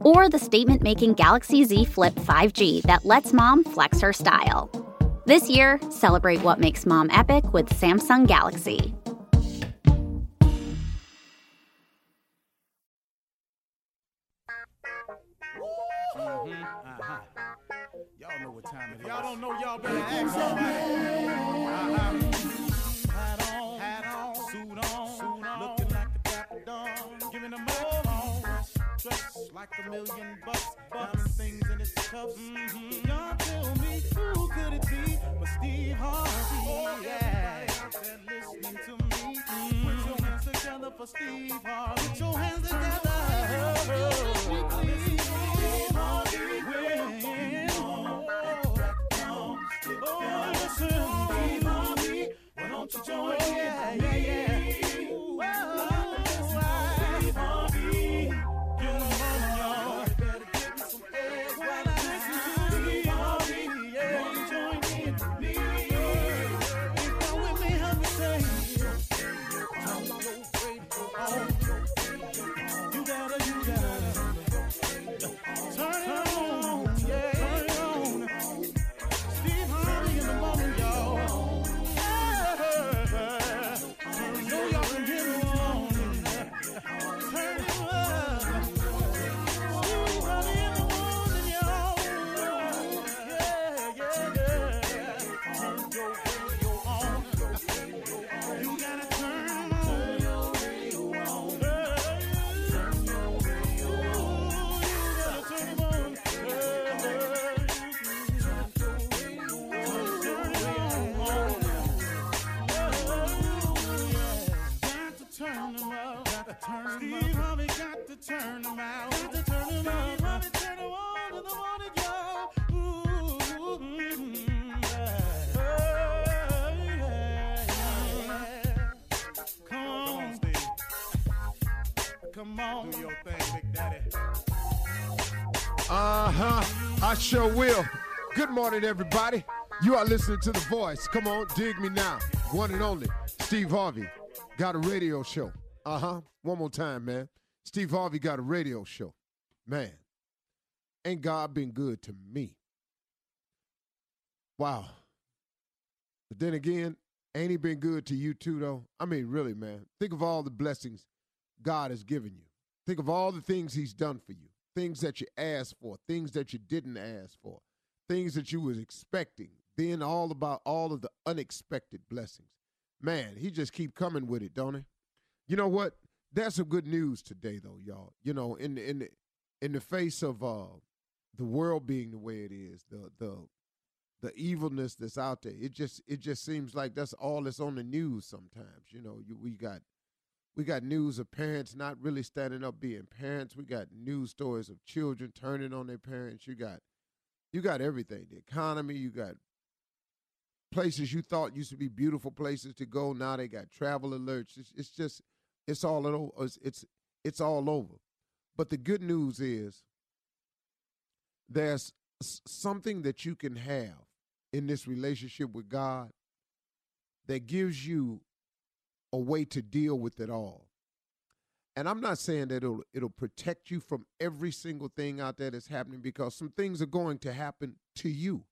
Or the statement making Galaxy Z Flip 5G that lets mom flex her style. This year, celebrate what makes mom epic with Samsung Galaxy. Uh-huh. Y'all know what time it is. Y'all don't know y'all better ask somebody. Million bucks, diamond things in his cuffs. Mm-hmm. Y'all tell me who could it be but Steve Harvey? Oh, yeah. Everybody listening to me, mm-hmm. put your hands together for Steve Harvey. Put your hands together. Oh, Steve Harvey. Oh, listen, Steve Harvey. Why don't you join in? Yeah, yeah, yeah. Turn out, got to turn them up. Steve Harvey turn on in mm. Come on, do your thing, Big Daddy. Uh huh. I sure will. Good morning, everybody. You are listening to The Voice. Come on, dig me now. One and only, Steve Harvey. Got a radio show. Uh huh. One more time, man. Steve Harvey got a radio show. Man, ain't God been good to me? Wow. But then again, ain't he been good to you too, though? I mean, really, man. Think of all the blessings God has given you. Think of all the things he's done for you. Things that you asked for, things that you didn't ask for, things that you was expecting. Then all about all of the unexpected blessings. Man, he just keep coming with it, don't he? You know what? There's some good news today, though, y'all. You know, in the, in the, in the face of uh, the world being the way it is, the the the evilness that's out there, it just it just seems like that's all that's on the news. Sometimes, you know, you, we got we got news of parents not really standing up being parents. We got news stories of children turning on their parents. You got you got everything. The economy, you got places you thought used to be beautiful places to go. Now they got travel alerts. It's, it's just it's all over. It's, it's it's all over. But the good news is there's something that you can have in this relationship with God that gives you a way to deal with it all. And I'm not saying that it'll it'll protect you from every single thing out there that's happening because some things are going to happen to you.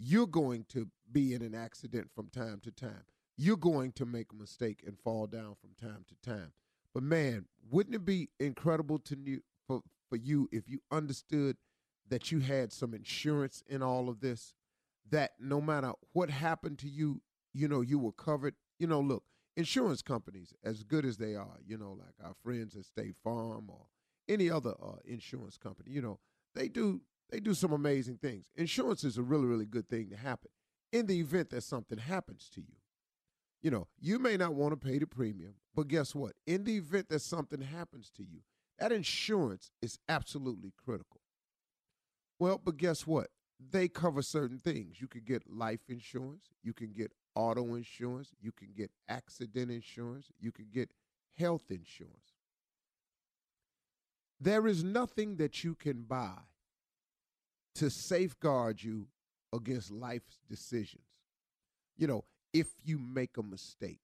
You're going to be in an accident from time to time. You're going to make a mistake and fall down from time to time. But man, wouldn't it be incredible to you for, for you if you understood that you had some insurance in all of this, that no matter what happened to you, you know, you were covered. You know, look, insurance companies, as good as they are, you know, like our friends at State Farm or any other uh, insurance company, you know, they do they do some amazing things. Insurance is a really, really good thing to happen in the event that something happens to you. You know, you may not want to pay the premium, but guess what? In the event that something happens to you, that insurance is absolutely critical. Well, but guess what? They cover certain things. You can get life insurance, you can get auto insurance, you can get accident insurance, you can get health insurance. There is nothing that you can buy to safeguard you against life's decisions. You know, if you make a mistake,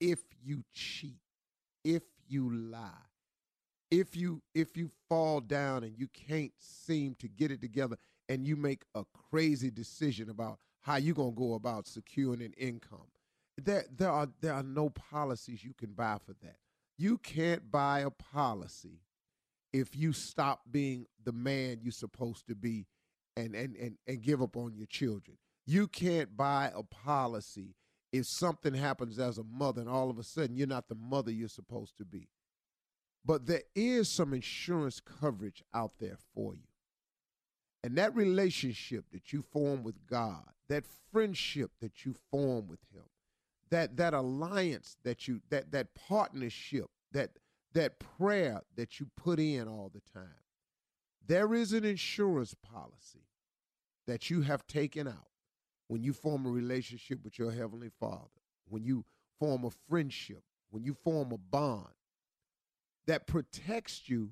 if you cheat, if you lie, if you if you fall down and you can't seem to get it together and you make a crazy decision about how you're going to go about securing an income. There there are there are no policies you can buy for that. You can't buy a policy if you stop being the man you're supposed to be and, and, and, and give up on your children. You can't buy a policy if something happens as a mother and all of a sudden you're not the mother you're supposed to be. But there is some insurance coverage out there for you. And that relationship that you form with God, that friendship that you form with him, that that alliance that you that that partnership, that that prayer that you put in all the time. There is an insurance policy that you have taken out when you form a relationship with your Heavenly Father, when you form a friendship, when you form a bond that protects you,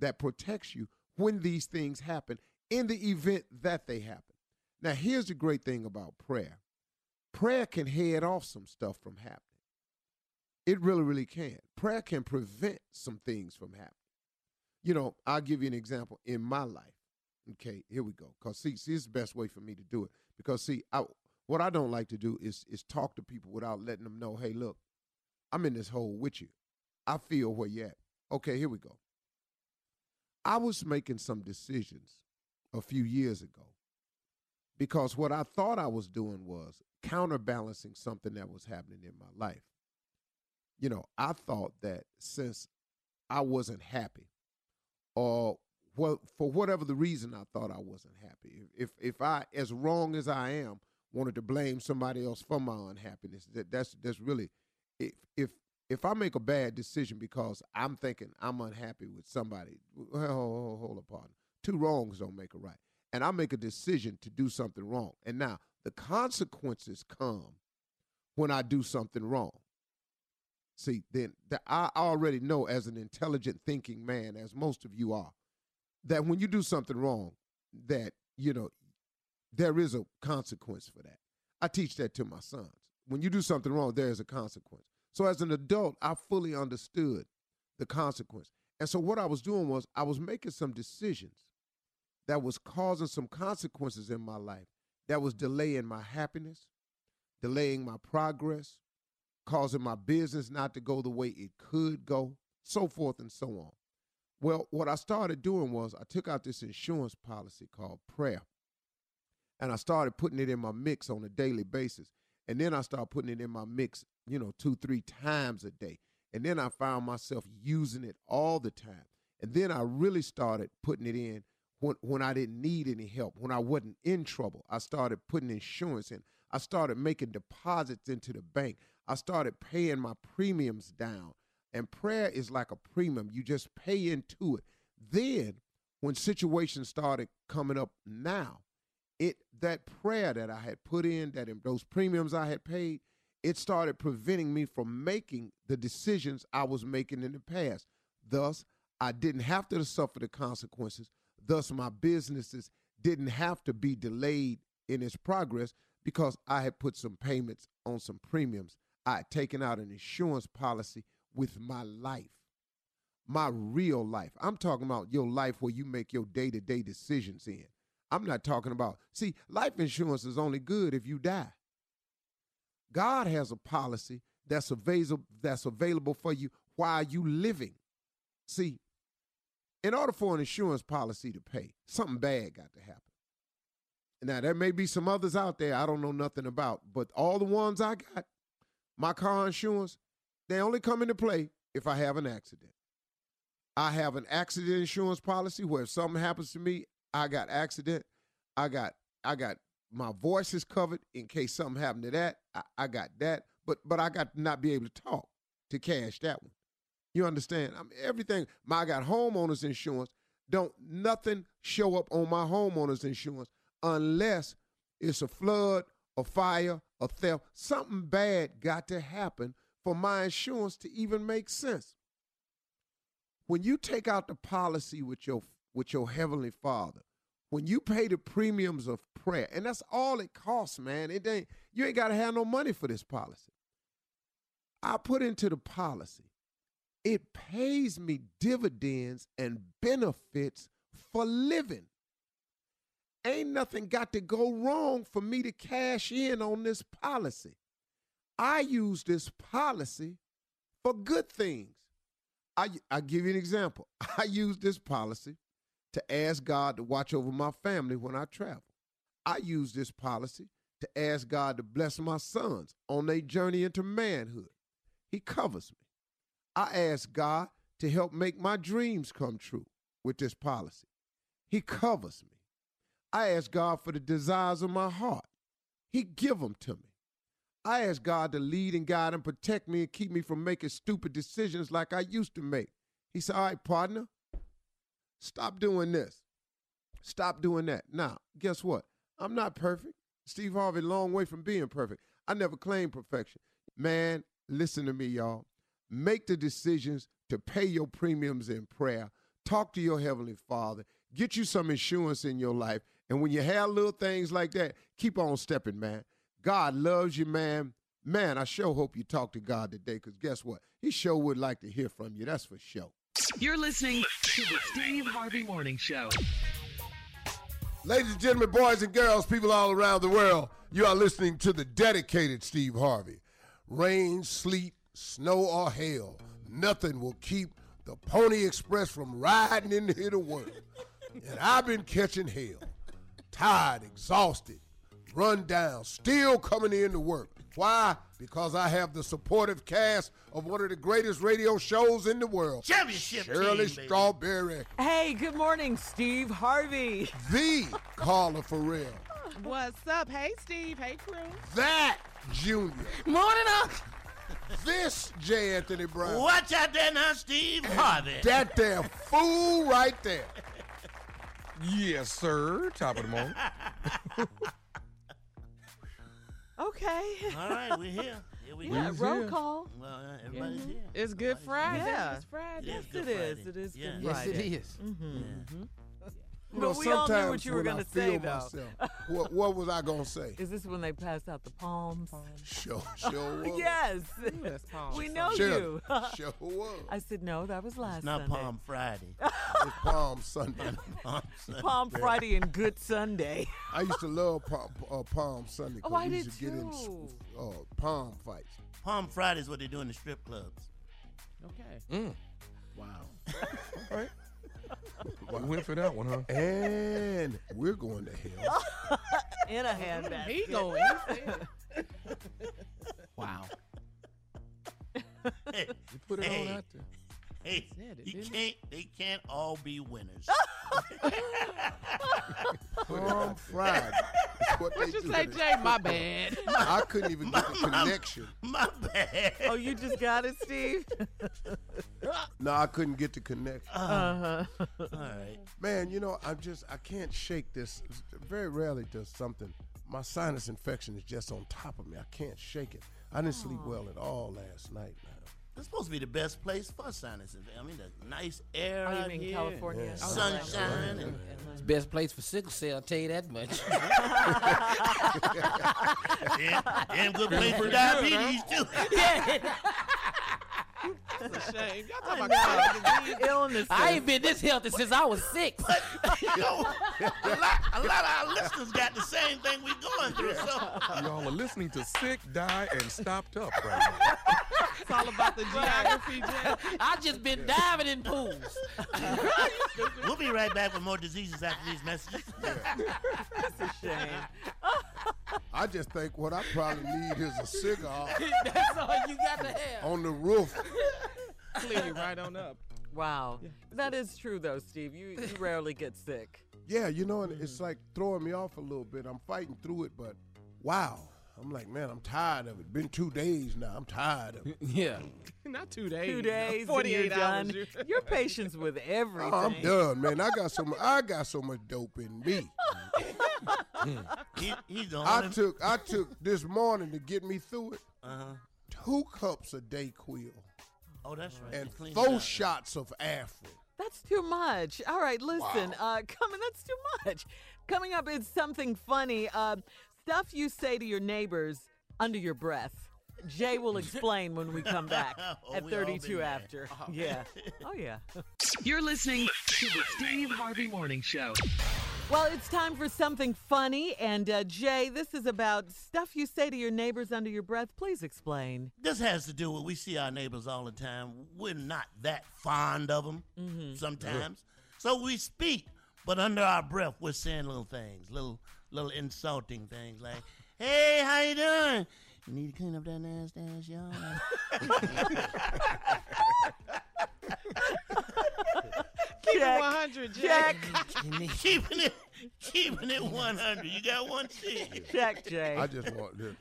that protects you when these things happen in the event that they happen. Now, here's the great thing about prayer prayer can head off some stuff from happening. It really, really can. Prayer can prevent some things from happening. You know, I'll give you an example in my life. Okay, here we go. Cause see, see, it's the best way for me to do it. Because see, I what I don't like to do is is talk to people without letting them know, hey, look, I'm in this hole with you. I feel where you're at. Okay, here we go. I was making some decisions a few years ago because what I thought I was doing was counterbalancing something that was happening in my life you know, I thought that since I wasn't happy, or well, for whatever the reason, I thought I wasn't happy. If if I, as wrong as I am, wanted to blame somebody else for my unhappiness, that that's that's really, if if if I make a bad decision because I'm thinking I'm unhappy with somebody, well, hold, hold partner. Two wrongs don't make a right. And I make a decision to do something wrong. And now the consequences come when I do something wrong. See, then that I already know as an intelligent thinking man, as most of you are, that when you do something wrong, that, you know, there is a consequence for that. I teach that to my sons. When you do something wrong, there is a consequence. So as an adult, I fully understood the consequence. And so what I was doing was I was making some decisions that was causing some consequences in my life that was delaying my happiness, delaying my progress, causing my business not to go the way it could go, so forth and so on. Well, what I started doing was I took out this insurance policy called prayer. And I started putting it in my mix on a daily basis. And then I started putting it in my mix, you know, two, three times a day. And then I found myself using it all the time. And then I really started putting it in when, when I didn't need any help, when I wasn't in trouble. I started putting insurance in. I started making deposits into the bank. I started paying my premiums down. And prayer is like a premium. You just pay into it. Then when situations started coming up now, it that prayer that I had put in, that in those premiums I had paid, it started preventing me from making the decisions I was making in the past. Thus, I didn't have to suffer the consequences. Thus, my businesses didn't have to be delayed in its progress because I had put some payments on some premiums I had taken out an insurance policy with my life, my real life. I'm talking about your life where you make your day to day decisions in. I'm not talking about, see, life insurance is only good if you die. God has a policy that's available, that's available for you while you living. See, in order for an insurance policy to pay, something bad got to happen. Now, there may be some others out there I don't know nothing about, but all the ones I got, my car insurance, they only come into play if I have an accident. I have an accident insurance policy where if something happens to me, I got accident, I got I got my voice is covered in case something happened to that. I, I got that, but but I got not be able to talk to cash that one. You understand? I mean, everything. My I got homeowners insurance. Don't nothing show up on my homeowners insurance unless it's a flood, a fire, a theft. Something bad got to happen for my insurance to even make sense. When you take out the policy with your with your heavenly Father, when you pay the premiums of prayer, and that's all it costs, man. It ain't you ain't gotta have no money for this policy. I put into the policy, it pays me dividends and benefits for living. Ain't nothing got to go wrong for me to cash in on this policy. I use this policy for good things. I I give you an example. I use this policy to ask God to watch over my family when I travel. I use this policy to ask God to bless my sons on their journey into manhood. He covers me. I ask God to help make my dreams come true with this policy. He covers me. I ask God for the desires of my heart. He give them to me. I ask God to lead and guide and protect me and keep me from making stupid decisions like I used to make. He said, All right, partner, stop doing this. Stop doing that. Now, guess what? I'm not perfect. Steve Harvey, long way from being perfect. I never claimed perfection. Man, listen to me, y'all. Make the decisions to pay your premiums in prayer. Talk to your Heavenly Father. Get you some insurance in your life. And when you have little things like that, keep on stepping, man. God loves you, man. Man, I sure hope you talk to God today because guess what? He sure would like to hear from you. That's for sure. You're listening to the Steve Harvey Morning Show. Ladies and gentlemen, boys and girls, people all around the world, you are listening to the dedicated Steve Harvey. Rain, sleet, snow, or hail, nothing will keep the Pony Express from riding in here to work. And I've been catching hell. Tired, exhausted, run down, still coming in to work. Why? Because I have the supportive cast of one of the greatest radio shows in the world. Championship Shirley team. Strawberry, Hey, good morning, Steve Harvey. the Carla Ferrell, What's up? Hey, Steve. Hey, crew. that Junior, Morning, up. this J. Anthony Brown, Watch out there now, Steve Harvey. that there fool right there. Yes, sir. Top of the morning. Okay. All right, we're here. Here we Yeah, go. roll here. call. Well, uh, everybody's here. It's Good Friday. Yeah. It's Friday. It is Yes, Good it is. Friday. It is Yeah. Good Yes, Friday. it is. Mm-hmm. You But know, we all knew what sometimes you were when gonna I say, feel though. myself, what, what was I gonna say? Is this when they passed out the palms? Sure, sure was. Yes. that's palm we know Sure, you. sure was. I said no. That was last It's not Sunday. Palm Friday. It's Palm Sunday. Palm Sunday. Palm Friday and Good Sunday. I used to love Palm, uh, Palm Sunday Oh, because I we did used to get in uh, palm fights. Palm Friday is what they do in the strip clubs. Okay. Mm. Wow. All right. We went for that one, huh? And we're going to hell. In a handbag. He going. He. Wow. Hey, You put it Hey. on out there. Hey, said it, you didn't can't. They can't all be winners. Palm Friday. That's what they What you say, Jay? My bad. I couldn't even get the connection. My bad. Oh, you just got it, Steve? No, I couldn't get the connection. Uh-huh. All right. Man, you know, I'm just I can't shake this. Very rarely does something. My sinus infection is just on top of me. I can't shake it. I didn't sleep well at all last night. Man. This supposed to be the best place for sinuses. I mean, the nice air Oh, you out mean here, California? Yeah. Oh, sunshine, and It's the best place for sickle cell, I'll tell you that much. damn, damn good place for diabetes too. It's a shame. Y'all talking about chronic disease. Illnesses. I ain't been this healthy since I was six. you know, a lot, a lot of our listeners got the same thing we going through. So Y'all are listening to Sick, Die, and Stopped Up right now. All about the geography, Jay. I just been diving in pools. We'll be right back with more diseases after these messages. That's a shame. I just think what I probably need is a cigar That's all you got to have. on the roof. Clear you right on up. Wow. That is true, though, Steve. You, you rarely get sick. Yeah, you know, and it's like throwing me off a little bit. I'm fighting through it, but wow. I'm like, man, I'm tired of it. Been two days now. I'm tired of it. Yeah. Not two days. Two days, 48 you're hours. done. you- Your patience with everything. Oh, I'm done, man. I got so much. I got so much dope in me. He, he's the I only. took I took this morning to get me through it. uh-huh. Two cups a day, Quill, Oh, that's right. and He four up. shots of Afrin. That's too much. All right, listen. Uh, coming, that's too much. Coming up is something funny. Uh, stuff you say to your neighbors under your breath. Jay will explain when we come back Oh, at we all been 32 there. after. Yeah. Oh, yeah. You're listening to the Steve Harvey Morning Show. Well, it's time for something funny. And uh, Jay, this is about stuff you say to your neighbors under your breath. Please explain. This has to do with we see our neighbors all the time. We're not that fond of them Mm-hmm. sometimes, so we speak, but under our breath we're saying little things, little little insulting things like, "Hey, how you doing? You need to clean up that nasty ass yard." Keep Check. it 100, Jay. Check. keeping it, keeping it 100. You got one seat. Check, Jay. I just want this.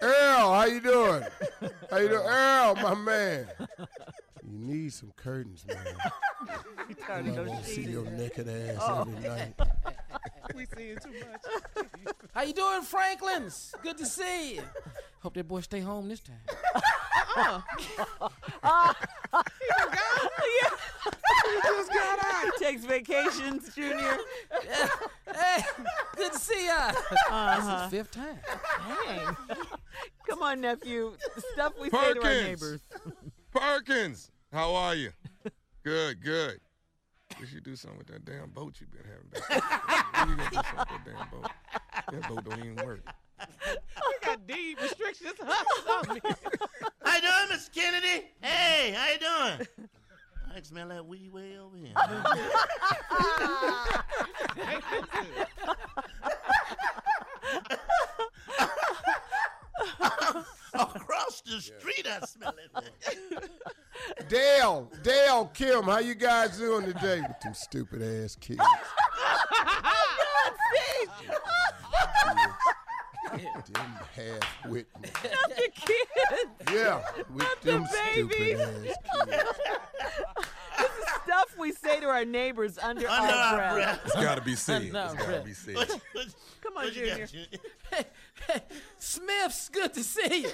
Earl, how you doing? How you doing, Earl, my man? You need some curtains, man. I want to see your naked ass every night. We seeing too much. How you doing, Franklins? Good to see you. Hope that boy stay home this time. Oh, God. He takes vacations, Junior. Hey, good to see ya. Uh-huh. This is the fifth time. Dang. Come on, nephew. Stuff we say to our Perkins. neighbors. Perkins, how are you? Good, good. You should do something with that damn boat you've been having back there. When you gonna do something with that damn boat? That boat don't even work. We got deed restrictions on me. How you doing, Miss Kennedy? Hey, how you doing? I can smell that weed way over here. Across the street, I smell it. Dale, Dale, Kim, how you guys doing today? With them stupid ass kids. Oh, them half wit. The kids. Yeah, with Not the stupid ass kids. This is stuff we say to our neighbors under, Under our, our breath. breath. It's gotta be said. No, It's gotta be said. What, what, Come on, what you got, Junior. Smiths, good to see you.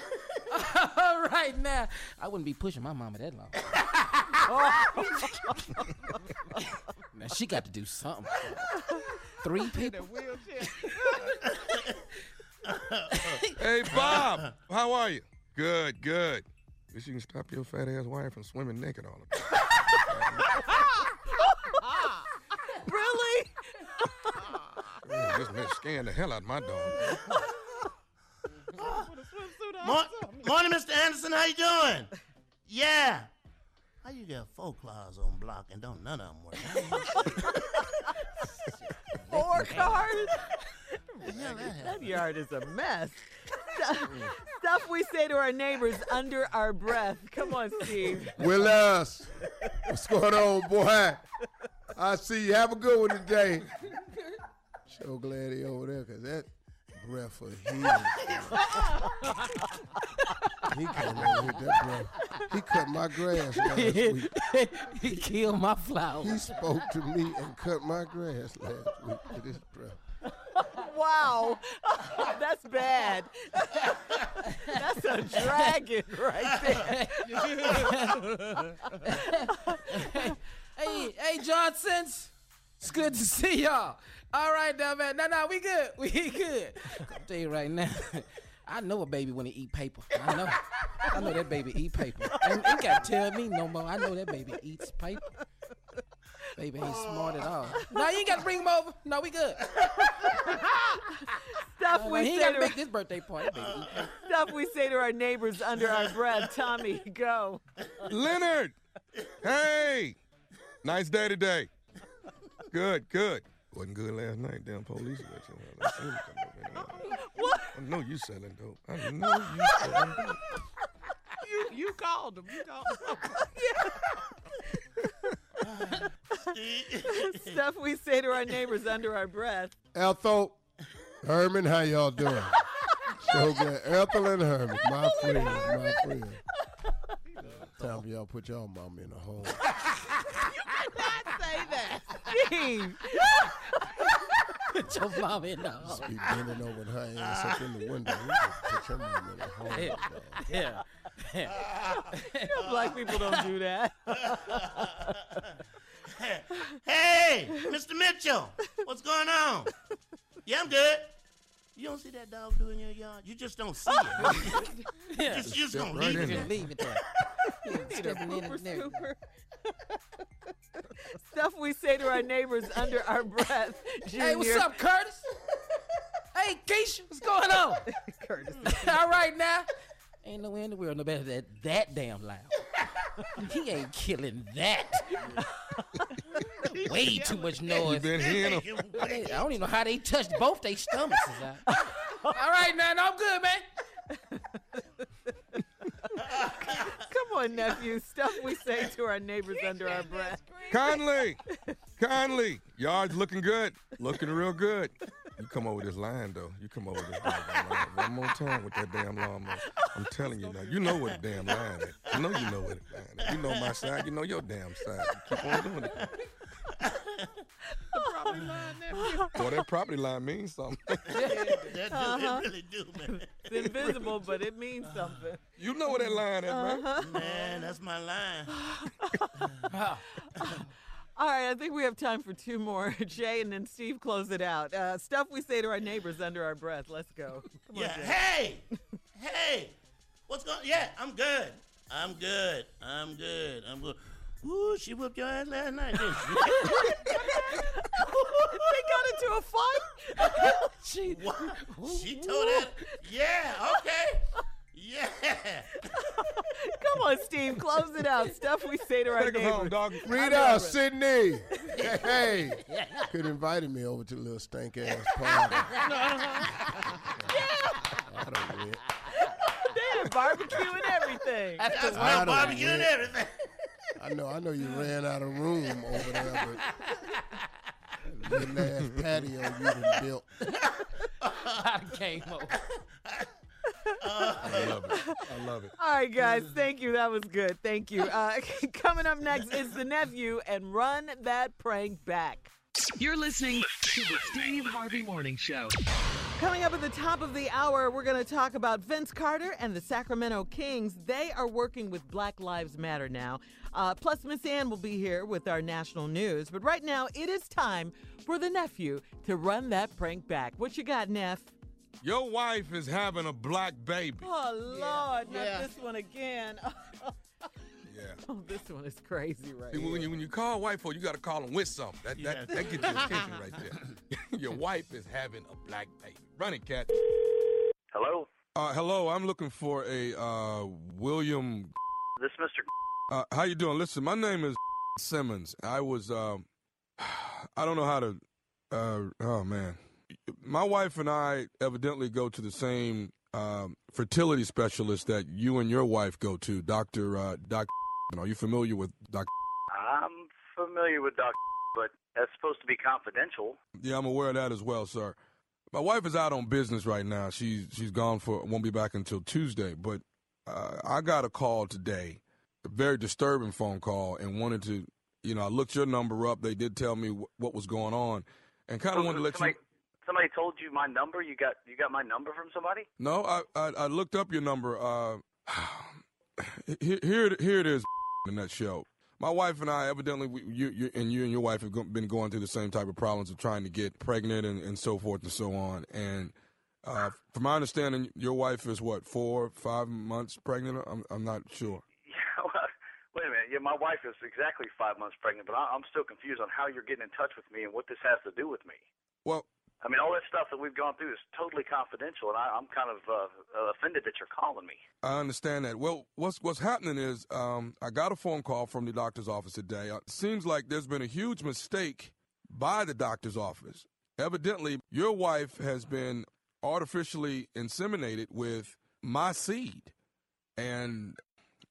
All right, now. I wouldn't be pushing my mama that long. now, she got to do something. Three people. The wheelchair. Hey, Bob, how are you? Good, good. Wish you can stop your fat ass wife from swimming naked all the time. Really? Man, this man scaring the hell out of my dog. Put a swimsuit on. Mor- morning, Mr. Anderson. How you doing? Yeah. How you got four claws on block and don't none of them work? Four cars? Yeah, that That yard is a mess. Stuff- Stuff we say to our neighbors under our breath. Come on, Steve. Willis, what's going on, boy? I see you. Have a good one today. So glad he over there, cause that breath of healing. he came over with that breath. He cut my grass last week. he killed my flower. He spoke to me and cut my grass last week with his breath. Wow. That's bad. That's a dragon right there. hey, hey, Johnsons. It's good to see y'all. All right, now, man. No, no, we good. We good. I'll tell you right now. I know a baby when he eat paper. I know. I know that baby eat paper. And you can't tell me no more. I know that baby eats paper. Baby ain't smart at all. No, you ain't got to bring him over. No, we good. Stuff Uh, we he say got to to make this birthday party, baby. stuff we say to our neighbors under our breath. Tommy, go. Leonard. Hey. Nice day today. Good, good. Wasn't good last night. Damn police let you know. I seen you come over here. What? I know you selling dope. I know you selling dope. You you called him. You called him. Stuff we say to our neighbors under our breath. Ethel, Herman, how y'all doing? so good. Ethel and Herman, my friends, my friends. Time for y'all put y'all mama in a hole. You cannot say that. Steve. Put your mom in the hole. Be bending over her ass up in the window. You can put your mama in a hole. Yeah. dog. Yeah. You know black people don't do that. Hey, Mr. Mitchell, what's going on? Yeah, I'm good. You don't see that dog do in your yard? You just don't see it. Yeah. just, you just Step gonna right leave in it. Just leave it there. Yeah, stepping in Pooper there. scooper. Stuff we say to our neighbors under our breath. Junior. Hey, what's up, Curtis? hey, Keisha, what's going on? Curtis? All right now. Ain't no way in the world no better that that damn loud. he ain't killing that. Way too much You noise. been hearing them. I don't even know how they touched both their stomachs. Out. All right, now, no, I'm good, man. Come on, nephew. Stuff we say to our neighbors under our breath. Conley, Conley, yard's looking good, looking real good. You come over this line though. You come over this damn line one more time with that damn lawnmower. I'm telling you now. You know what the damn line is. I know you know what the line is. You know my side. You know your damn side. You keep on doing it. Boy, that property line means something. That do, It uh-huh. really do, man. It's invisible, but it means something. you know where that line is, man. Uh-huh. Man, that's my line. All right, I think we have time for two more. Jay and then Steve close it out. Uh, stuff we say to our neighbors under our breath. Let's go. Come Yeah. Jay. Hey, hey, what's going? Yeah, I'm good. I'm good. I'm good. I'm good. Ooh, she whooped your ass last night, didn't she? they got into a fight. She, what? She told that. Yeah. Okay. Yeah. Come on, Steve, close it out. Stuff we say to our Take us home, neighbors. dog. Read out, Sydney. Hey, could have invited me over to a little stank ass party. I don't win. They had barbecue and everything. That's I my barbecue and everything. I know, I know you ran out of room over there, but little ass patio you done built. I came over. I love it. I love it. All right, guys. Thank you. That was good. Thank you. Uh, coming up next is the nephew and run that prank back. You're listening to the Steve Harvey Morning Show. Coming up at the top of the hour, we're going to talk about Vince Carter and the Sacramento Kings. They are working with Black Lives Matter now. Uh, plus, Miss Ann will be here with our national news. But right now, it is time for the nephew to run that prank back. What you got, Neff? Your wife is having a black baby. Oh, Lord, not Yeah. this one again. Yeah. Oh, this one is crazy, right? See, when you when you call white folk, you got to call them with something. That that, that gets your attention right there. your wife is having a black baby. Run it, cat. Hello, Uh, hello, I'm looking for a uh, William. this Mr. Uh, how you doing? Listen, my name is Simmons. I was. Um, I don't know how to. Uh, oh man, my wife and I evidently go to the same um, fertility specialist that you and your wife go to, Doctor uh, Doc. Are you familiar with Doctor? I'm familiar with Doctor, but that's supposed to be confidential. Yeah, I'm aware of that as well, sir. My wife is out on business right now. She's she's gone for won't be back until Tuesday. But uh, I got a call today, a very disturbing phone call, and wanted to, you know, I looked your number up. They did tell me wh- what was going on, and kind of wanted to let somebody, you. Somebody told you my number. You got you got my number from somebody. No, I, I I looked up your number. Uh, here here here it is in that show. My wife and I, evidently, we, you, you and you and your wife have been going through the same type of problems of trying to get pregnant and, and so forth and so on. And uh, from my understanding, your wife is what four, five months pregnant. I'm I'm not sure. Yeah, well, wait a minute. yeah, my wife is exactly five months pregnant, but I, I'm still confused on how you're getting in touch with me and what this has to do with me. Well, I mean, all that stuff that we've gone through is totally confidential, and I, I'm kind of uh, uh, offended that you're calling me. I understand that. Well, what's what's happening is um, I got a phone call from the doctor's office today. Uh, It seems like there's been a huge mistake by the doctor's office. Evidently, your wife has been artificially inseminated with my seed, and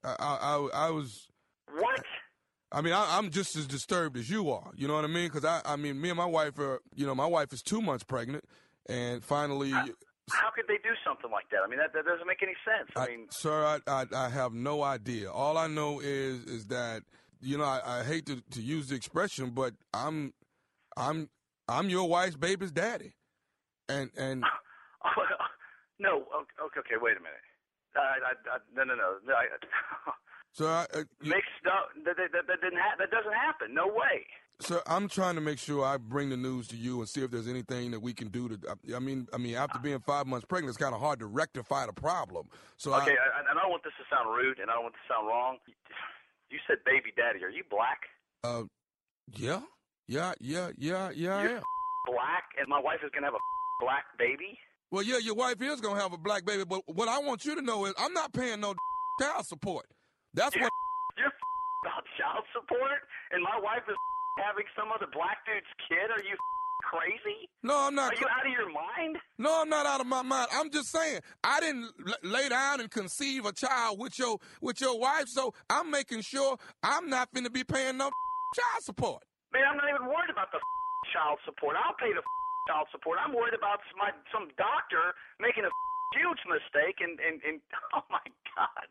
I, I, I, I was. What? I mean, I, I'm just as disturbed as you are. You know what I mean? Because I, I mean, me and my wife are, you know, my wife is two months pregnant, and finally, How could they do something like that? I mean, that, that doesn't make any sense. I, I, mean, sir, I, I I have no idea. All I know is is that you know I, I hate to, to use the expression, but I'm I'm I'm your wife's baby's daddy, and and no. Okay, okay, wait a minute. I, I, I, no, no, no. no I, so I, uh, you- mixed up. That, that, that, that didn't. Ha- that doesn't happen. No way. So I'm trying to make sure I bring the news to you and see if there's anything that we can do to. I mean, I mean, after being five months pregnant, it's kind of hard to rectify the problem. So okay, I, I, and I don't want this to sound rude, and I don't want this to sound wrong. You said baby daddy. Are you black? uh, yeah, yeah, yeah, yeah, yeah, am. Black, and my wife is gonna have a black baby. Well, yeah, your wife is gonna have a black baby, but what I want you to know is I'm not paying no child support. That's You're, what. you're about child support, and my wife is having some other black dude's kid. Are you crazy? No, I'm not. Are you out of your mind? No, I'm not out of my mind. I'm just saying I didn't lay down and conceive a child with your with your wife, so I'm making sure I'm not finna be paying no child support. Man, I'm not even worried about the child support. I'll pay the child support. I'm worried about my some doctor making a huge mistake, and and, and oh my god.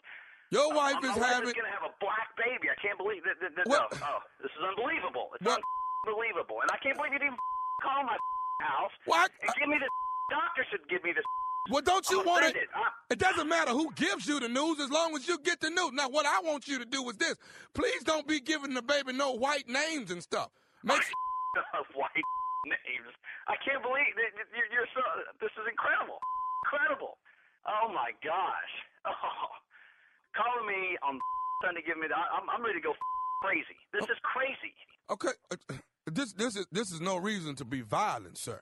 Your uh, wife my is having. is gonna have a black baby. I can't believe that. that, that no, oh, this is unbelievable. It's unbelievable, and I can't believe you didn't call my house What? and give me the Doctor should give me this. Well, don't you want it? It doesn't matter who gives you the news as long as you get the news. Now, what I want you to do is this: please don't be giving the baby no white names and stuff. Make white names. I can't believe that that you're, you're so. This is incredible, incredible. Oh my gosh. Oh, calling me on Sunday, giving me. The, I'm I'm ready to go crazy. This is crazy. Okay, uh, this this is this is no reason to be violent, sir.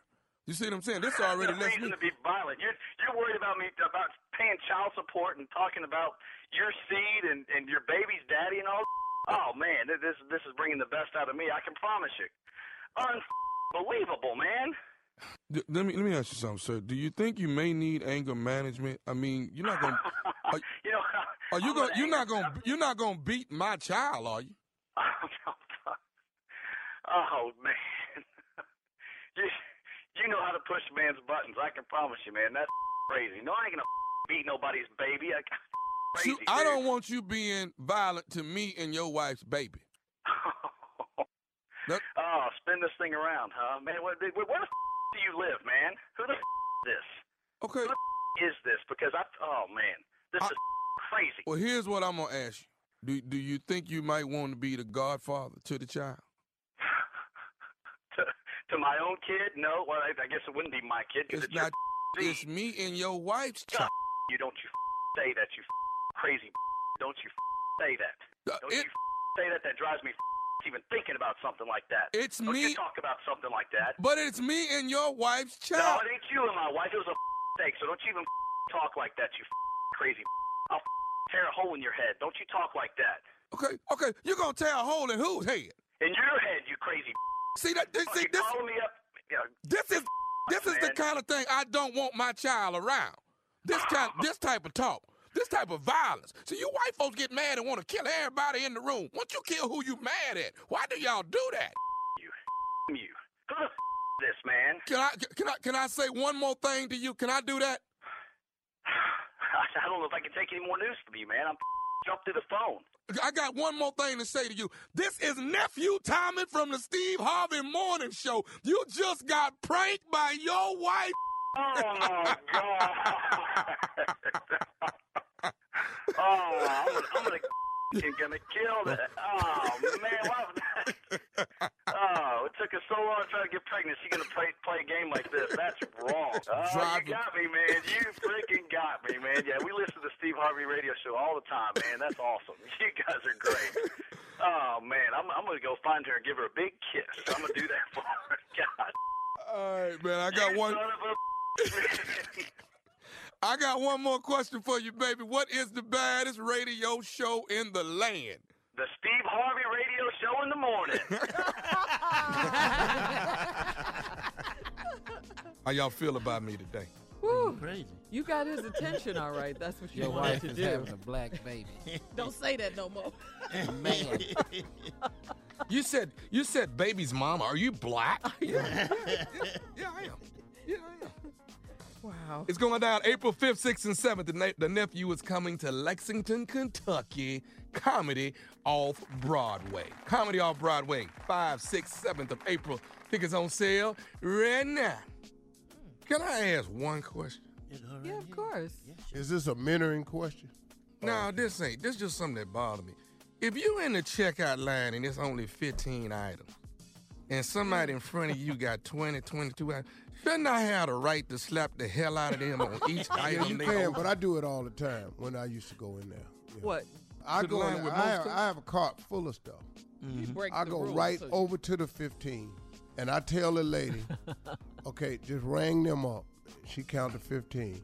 You see what I'm saying? This already no lets reason me. to be violent. You're you're worried about me about paying child support and talking about your seed and and your baby's daddy and all. Oh man, this this is bringing the best out of me. I can promise you. Unbelievable, man. D- Let me let me ask you something, sir. Do you think you may need anger management? I mean, you're not gonna. Are, you know, are you gonna? You're not gonna. You're not gonna beat my child, are you? oh man, you you know how to push man's buttons. I can promise you, man. That's crazy. No, I ain't gonna beat nobody's baby. I, crazy. See, I don't want you being violent to me and your wife's baby. That- oh, spin this thing around, huh, man? What, the f- do you live, man? Who the f- is this? Okay. Who the f- is this? Because I, oh man, this I- is crazy. Well, here's what I'm gonna ask you. Do Do you think you might want to be the godfather to the child? to, to my own kid? No. Well, I, I guess it wouldn't be my kid It's it's, not. It's me and your wife's child. you don't you f- say that you f- crazy. Don't you f- say that. Uh, Don't it- you f- say that. That drives me even thinking about something like that. It's Don't me, you talk about something like that. but it's me and your wife's child. No, it ain't you and my wife. It was a mistake. So don't you even talk like that. You crazy. I'll tear a hole in your head. Don't you talk like that. Okay, okay. You're gonna tear a hole in whose head? In your head, you crazy. See that? This, see this. calling me up. Yeah, This is this is the kind of thing I don't want my child around. This kind, this type of talk, this type of violence. So you white folks get mad and want to kill everybody in the room. Once you kill who you mad at, why do y'all do that? you. You. Who the f- this man? Can I can I can I say one more thing to you? Can I do that? I don't know if I can take any more news from you, man. I'm jumped through the phone. I got one more thing to say to you. This is nephew Tommy from the Steve Harvey Morning Show. You just got pranked by your wife. Oh my god. oh, I'm gonna, I'm gonna, f***ing gonna kill that. Oh man, what? oh, it took us so long to try to get pregnant. She's gonna play play a game like this. That's wrong. Oh, you got me, man. You freaking got me, man. Yeah, we listen to the Steve Harvey radio show all the time, man. That's awesome. You guys are great. Oh man, I'm I'm gonna go find her and give her a big kiss. I'm gonna do that for her. God. All right, man. I got You one. Son of a- I got one more question for you, baby. What is the baddest radio show in the land? the Steve Harvey Radio Show in the morning. How y'all feel about me today? Woo. Crazy. You got his attention, all right. That's what you Your wanted wife to is do. having a black baby. Don't say that no more. Man. You said you said baby's mama. Are you black? yeah, yeah, I am. Yeah, I am. Wow. It's going down April 5th, 6th, and 7th. The, na- the nephew is coming to Lexington, Kentucky. Comedy off Broadway. Comedy off Broadway. 5th, 6th, 7th of April. Tickets on sale right now. Can I ask one question? Yeah, of course. Is this a mentoring question? No, this ain't. This just something that bothered me. If you in the checkout line and it's only 15 items, and somebody in front of you got 20, 22 items, shouldn't I have the right to slap the hell out of them on each Yeah, item you they can, open? but I do it all the time when I used to go in there. Yeah. What? I go in with there, I, most have, I have a cart full of stuff. You mm-hmm. break I the go rules, right so- over to the 15, and I tell the lady, okay, just ring them up. She counted 15.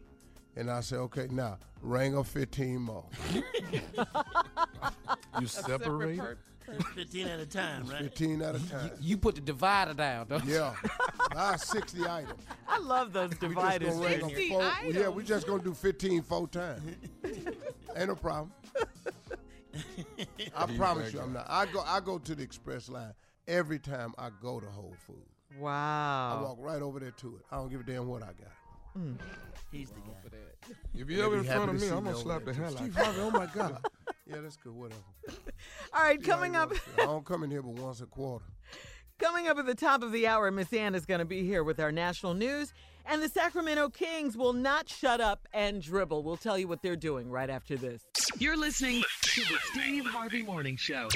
And I say, okay, now ring up 15 more. You separate? Part- 15 at a time, right? 15 at a time. You put the divider down, don't you? Yeah. I 60 items. I love those We just dividers. gonna ring them Junior. four, 60 Yeah, we just gonna do 15 four times. Ain't no problem. I promise you. I'm not. I go, I go to the express line every time I go to Whole Foods. Wow. I walk right over there to it. I don't give a damn what I got. Hmm. He's the guy. If you ever in front of me, I'm gonna slap the hell out of Steve you. Harvey, oh my God. Yeah, that's good. Whatever. All right, See coming up. I don't come in here but once a quarter. Coming up at the top of the hour, Miss Ann is going to be here with our national news. And the Sacramento Kings will not shut up and dribble. We'll tell you what they're doing right after this. You're listening to the Steve Harvey Morning Show.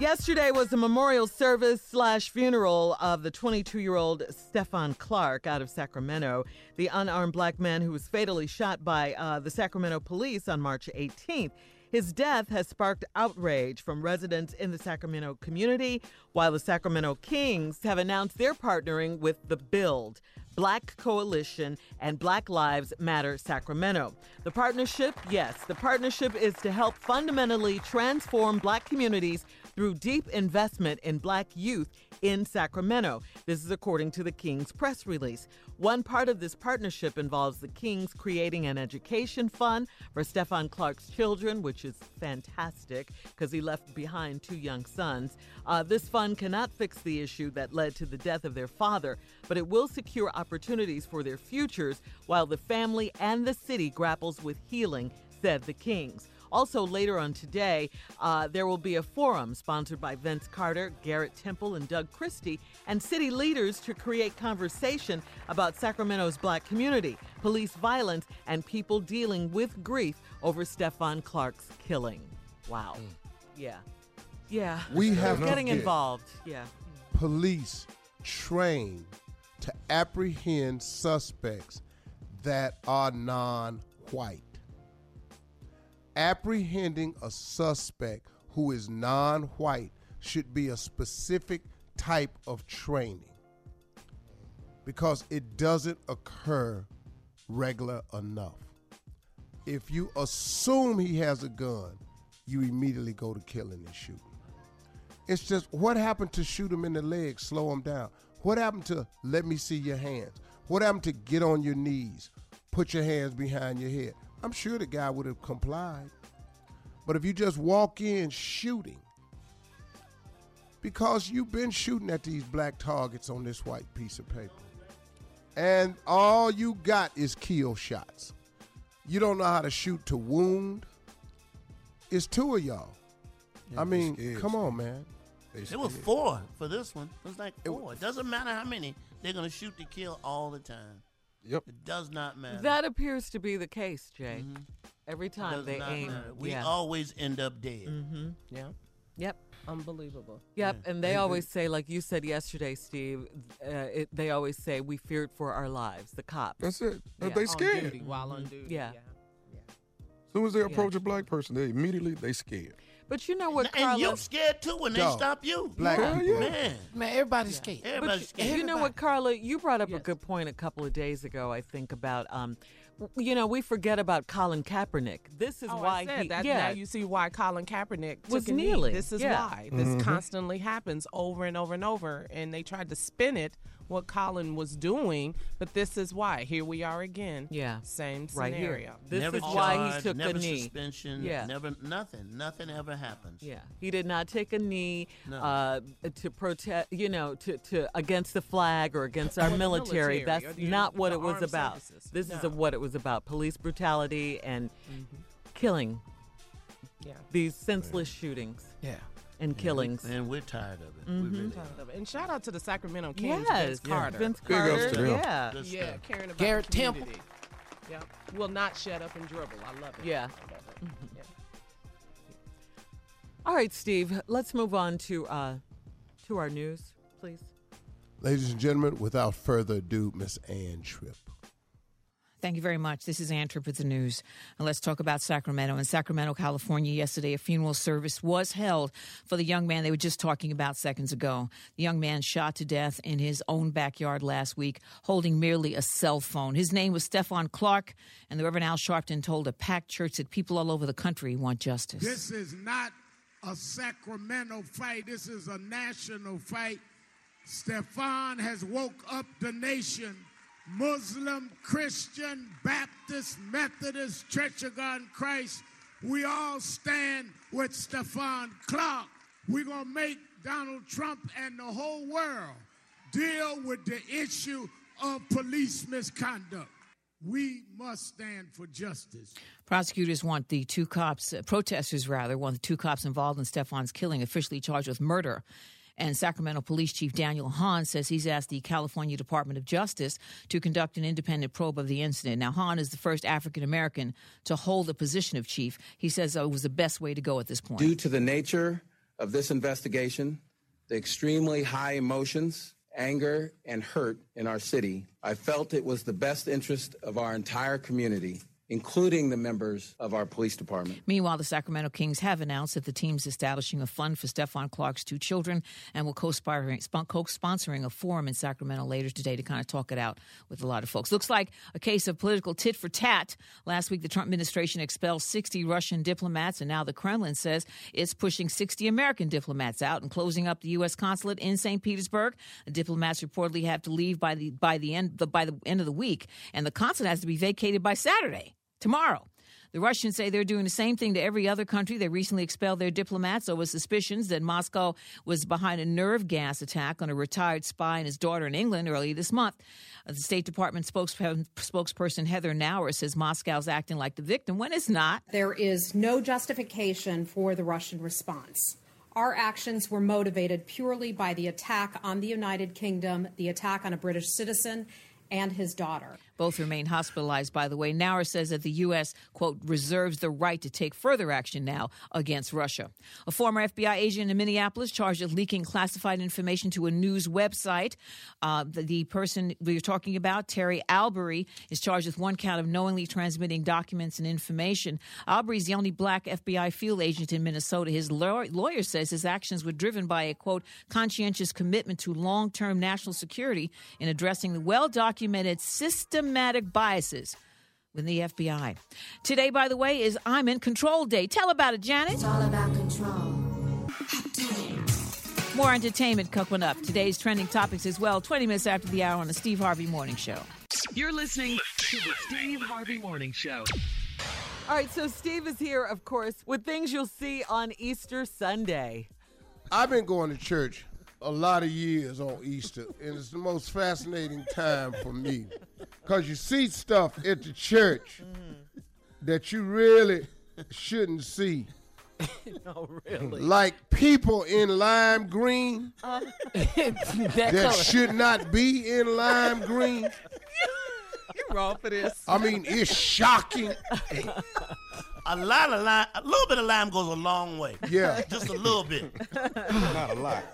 Yesterday was the memorial service slash funeral of the 22 year old Stephon Clark out of Sacramento, the unarmed black man who was fatally shot by uh, the Sacramento police on March 18th. His death has sparked outrage from residents in the Sacramento community, while the Sacramento Kings have announced they're partnering with the Build. Black Coalition and Black Lives Matter Sacramento. The partnership, yes, the partnership is to help fundamentally transform black communities through deep investment in black youth in Sacramento. This is according to the Kings press release. One part of this partnership involves the Kings creating an education fund for Stephon Clark's children, which is fantastic because he left behind two young sons. Uh, this fund cannot fix the issue that led to the death of their father, but it will secure opportunities for their futures while the family and the city grapples with healing, said the Kings. Also, later on today, uh, there will be a forum sponsored by Vince Carter, Garrett Temple, and Doug Christie, and city leaders to create conversation about Sacramento's black community, police violence, and people dealing with grief over Stephon Clark's killing. Wow. Yeah. Yeah. We have to getting involved. Yeah. Police trained to apprehend suspects that are non-white. Apprehending a suspect who is non-white should be a specific type of training because it doesn't occur regular enough. If you assume he has a gun, you immediately go to killing and shooting. It's just what happened to shoot him in the leg, slow him down? What happened to let me see your hands? What happened to get on your knees, put your hands behind your head? I'm sure the guy would have complied. But if you just walk in shooting, because you've been shooting at these black targets on this white piece of paper, and all you got is kill shots. You don't know how to shoot to wound. It's two of y'all. I mean, scared, come on, man. It was four for this one. It was like four. It doesn't matter how many. They're going to shoot to kill all the time. Yep. It does not matter. That appears to be the case, Jay. Every time does they aim. matter. We yeah. always end up dead. mm-hmm. Yeah. Yep. Unbelievable. Yep, Yeah. and they And- always say, like you said yesterday, Steve. Uh, it, they always say we feared for our lives. The cops. That's it. Yeah. They On scared. duty, while on duty. Yeah. As soon as they approach a black person, they immediately they scared. But you know what, Carla? And Carla? you scared too when they Dog. stop you. Black Man, people. man. Man, everybody's scared. But Everybody's you- scared. you know what, Carla? You brought up a good point a couple of days ago. I think about, um, you know, we forget about Colin Kaepernick. This is Oh, why I said he, that. yeah, Now you see why Colin Kaepernick Was took a knee. kneeling. This is Yeah. why this constantly happens over and over and over, and they tried to spin it what Colin was doing, but this is why. Here we are again. Yeah. same right scenario. here. This never is why he took never the knee. suspension. Yeah. Never nothing. Nothing ever happens. Yeah, he did not take a knee No. uh, to protest, you know, to, to against the flag or against our military. military, That's or the- not what it was about. services. This is No. what it was about: police brutality and killing. Yeah. These senseless shootings Yeah. And killings. And we're tired of it. Mhm. We really are. And shout out to the Sacramento Kings, Yes, Vince Carter. Vince Big Carter. to. Yeah, Good Yeah, stuff. caring about Garrett the Temple. community. Yep. Will not shut up and dribble. I love it. Yeah. I love it. Yeah. All right, Steve. Let's move on to uh, to our news, please. Ladies and gentlemen, without further ado, Miss Ann Tripp. Thank you very much. This is Ann with the news. And let's talk about Sacramento. In Sacramento, California, yesterday, a funeral service was held for the young man they were just talking about seconds ago. The young man shot to death in his own backyard last week, holding merely a cell phone. His name was Stephon Clark, and the Reverend Al Sharpton told a packed church that people all over the country want justice. This is not a Sacramento fight. This is a national fight. Stephon has woke up the nation. Muslim, Christian, Baptist, Methodist, Church of God in Christ. We all stand with Stephon Clark. We're going to make Donald Trump and the whole world deal with the issue of police misconduct. We must stand for justice. Prosecutors want the two cops, uh, protesters rather, want the two cops involved in Stephon's killing officially charged with murder. And Sacramento Police Chief Daniel Hahn says he's asked the California Department of Justice to conduct an independent probe of the incident. Now, Hahn is the first African American to hold the position of chief. He says it was the best way to go at this point. Due to the nature of this investigation, the extremely high emotions, anger, and hurt in our city, I felt it was the best interest of our entire community, including the members of our police department. Meanwhile, the Sacramento Kings have announced that the team's establishing a fund for Stephon Clark's two children and will co-sponsoring, a forum in Sacramento later today to kind of talk it out with a lot of folks. Looks like a case of political tit for tat. Last week, the Trump administration expelled 60 Russian diplomats, and now the Kremlin says it's pushing 60 American diplomats out and closing up the U.S. consulate in St. Petersburg. The diplomats reportedly have to leave by the by the end the, by the end of the week, and the consulate has to be vacated by Saturday tomorrow. The Russians say they're doing the same thing to every other country. They recently expelled their diplomats over suspicions that Moscow was behind a nerve gas attack on a retired spy and his daughter in England early this month. Uh, The State Department spokesperson, Heather Nauert says Moscow's acting like the victim when it's not. There is no justification for the Russian response. Our actions were motivated purely by the attack on the United Kingdom, the attack on a British citizen, and his daughter. Both remain hospitalized, by the way. Nauert says that the U.S., quote, reserves the right to take further action now against Russia. A former FBI agent in Minneapolis charged with leaking classified information to a news website. Uh, the, the person we are talking about, Terry Albury, is charged with one count of knowingly transmitting documents and information. Albury is the only black FBI field agent in Minnesota. His law- lawyer says his actions were driven by a, quote, conscientious commitment to long term national security in addressing the well documented systematic biases with the FBI. Today, by the way, is I'm in Control Day. Tell about it, Janet. It's all about control. More entertainment coming up. Today's trending topics as well, 20 minutes after the hour on the Steve Harvey Morning Show. You're listening to the Steve Harvey Morning Show. All right, so Steve is here, of course, with things you'll see on Easter Sunday. I've been going to church a lot of years on Easter, and it's the most fascinating time for me because you see stuff at the church that you really shouldn't see. no, oh, really. Like people in lime green uh-huh. that, should not be in lime green. You're wrong for this. I mean, it's shocking. A lot of lime, a little bit of lime goes a long way. Yeah. Just a little bit. Not a lot.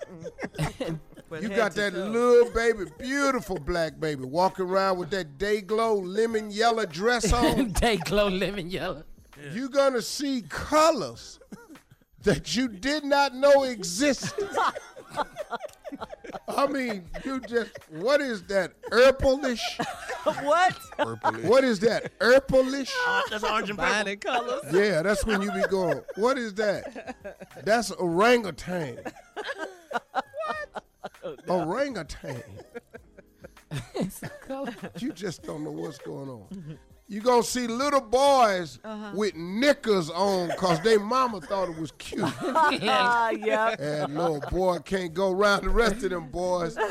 You got that little baby, beautiful black baby, walking around with that day glow lemon yellow dress on. Day glow lemon yellow. You're gonna see colors that you did not know existed. I mean, you just, what is that? Purplish? what? What is that? Purplish? Uh, that's orange and purple. Binding colors. Yeah, that's when you be going, what is that? That's orangutan. What? Orangutan. you just don't know what's going on. You gonna see little boys Uh-huh. with knickers on because they mama thought it was cute. yep. And little boy can't go around the rest of them boys.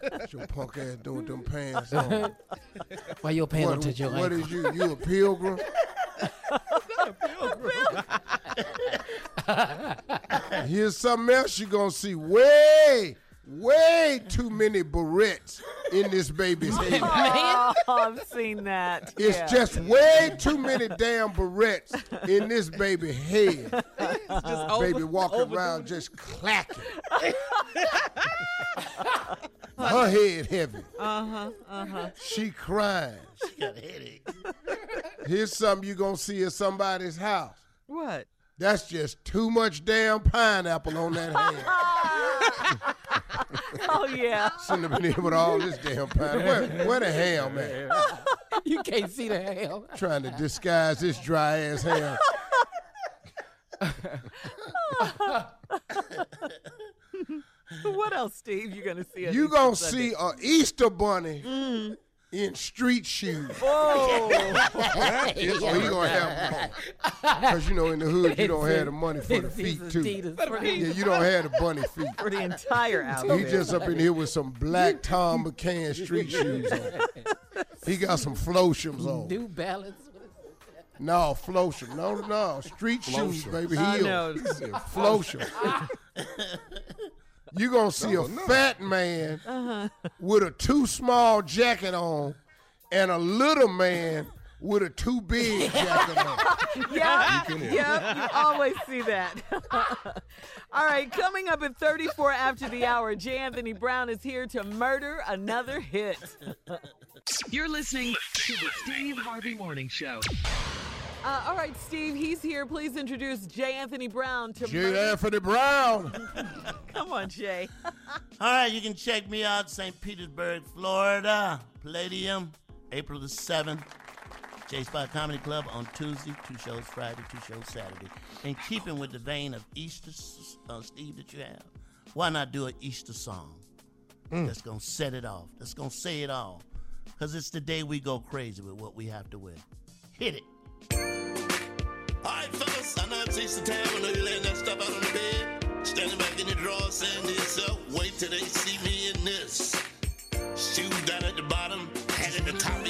What your punk ass doing with them pants on? Why your pants What- don't touch your What ankle? is you? You a pilgrim? Here's something else you're gonna see. Way, way too many barrettes in this baby's head. Oh, I've seen that. It's Yeah. just way too many damn barrettes in this baby head. just baby over- walking overdoing around just clacking. Her head heavy. Uh huh. Uh huh. She crying. She got a headache. Here's something you gonna see at somebody's house. What? That's just too much damn pineapple on that hand. Oh yeah. Shouldn't have been here with all this damn pineapple. Where, where the ham at? you can't see the hell. Trying to disguise this dry ass ham. what else, Steve? You gonna see? on You gonna Sunday? see a Easter bunny mm. In street shoes. Oh. You gonna have because you know in the hood you don't have the money for the feet too. Yeah, you don't have the bunny feet. For the entire outfit. He just up in here with some black Thom McAn street shoes on. He got some Floshams on. New Balance. No, Flosham. No, no. Street shoes, baby. I Heel. know. Flosham. you going to see a fat man Uh-huh. with a too small jacket on and a little man with a too big jacket on. Yeah, You can- you always see that. All right, coming up at 34 after the hour, J. Anthony Brown is here to murder another hit. You're listening to the Steve Harvey Morning Show. Uh, all right, Steve, he's here. Please introduce J. Anthony Brown to J. murder. Anthony Brown. Come on, Jay. All right, you can check me out St. Petersburg, Florida, Palladium, April the 7th. J Spot Comedy Club on Tuesday, two shows Friday, two shows Saturday. In keeping with the vein of Easter, uh, Steve, that you have, why not do an Easter song that's going to set it off, that's going to say it all? Because it's the day we go crazy with what we have to wear. Hit it. All right, fellas, I know it's Easter time. I know you're laying that stuff out on the bed. Standing back in the drawer saying to yourself, wait till they see me in this. Shoes down at the bottom, hat at the top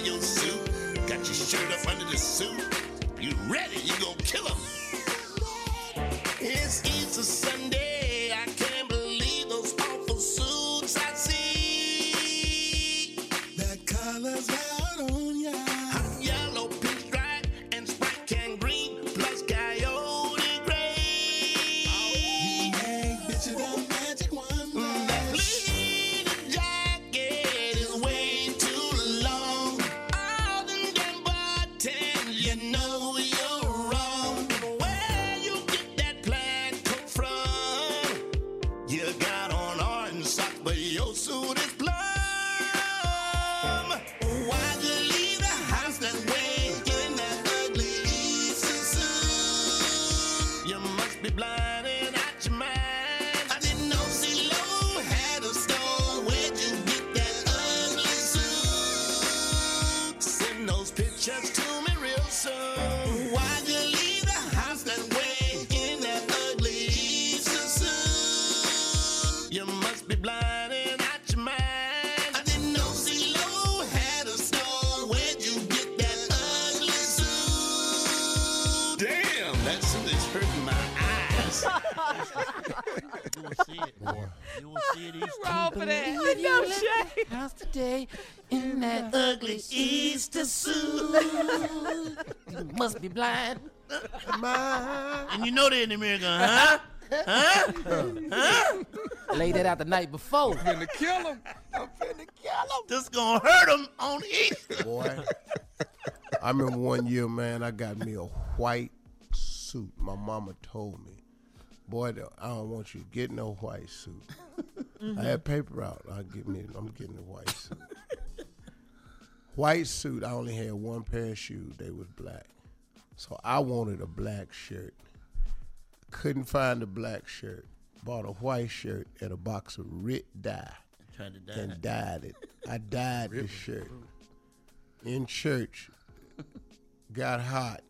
You will see it Easter. Wrong for that. I know, Jay. House today in that ugly Easter suit. You must be blind. And you know they're in the mirror huh? Huh? Huh? Lay that out the night before. I'm finna kill him. I'm finna kill him. This gonna hurt him on Easter. Boy. I remember one year, man, I got me a white suit. My mama told me, Boy, I don't want you to get no white suit. I had paper out. I get me. I'm getting a white suit. white suit. I only had one pair of shoes. They was black, so I wanted a black shirt. Couldn't find a black shirt. Bought a white shirt and a box of Rit dye. Tried to dye and dyed it. I dyed the shirt in church. Got hot.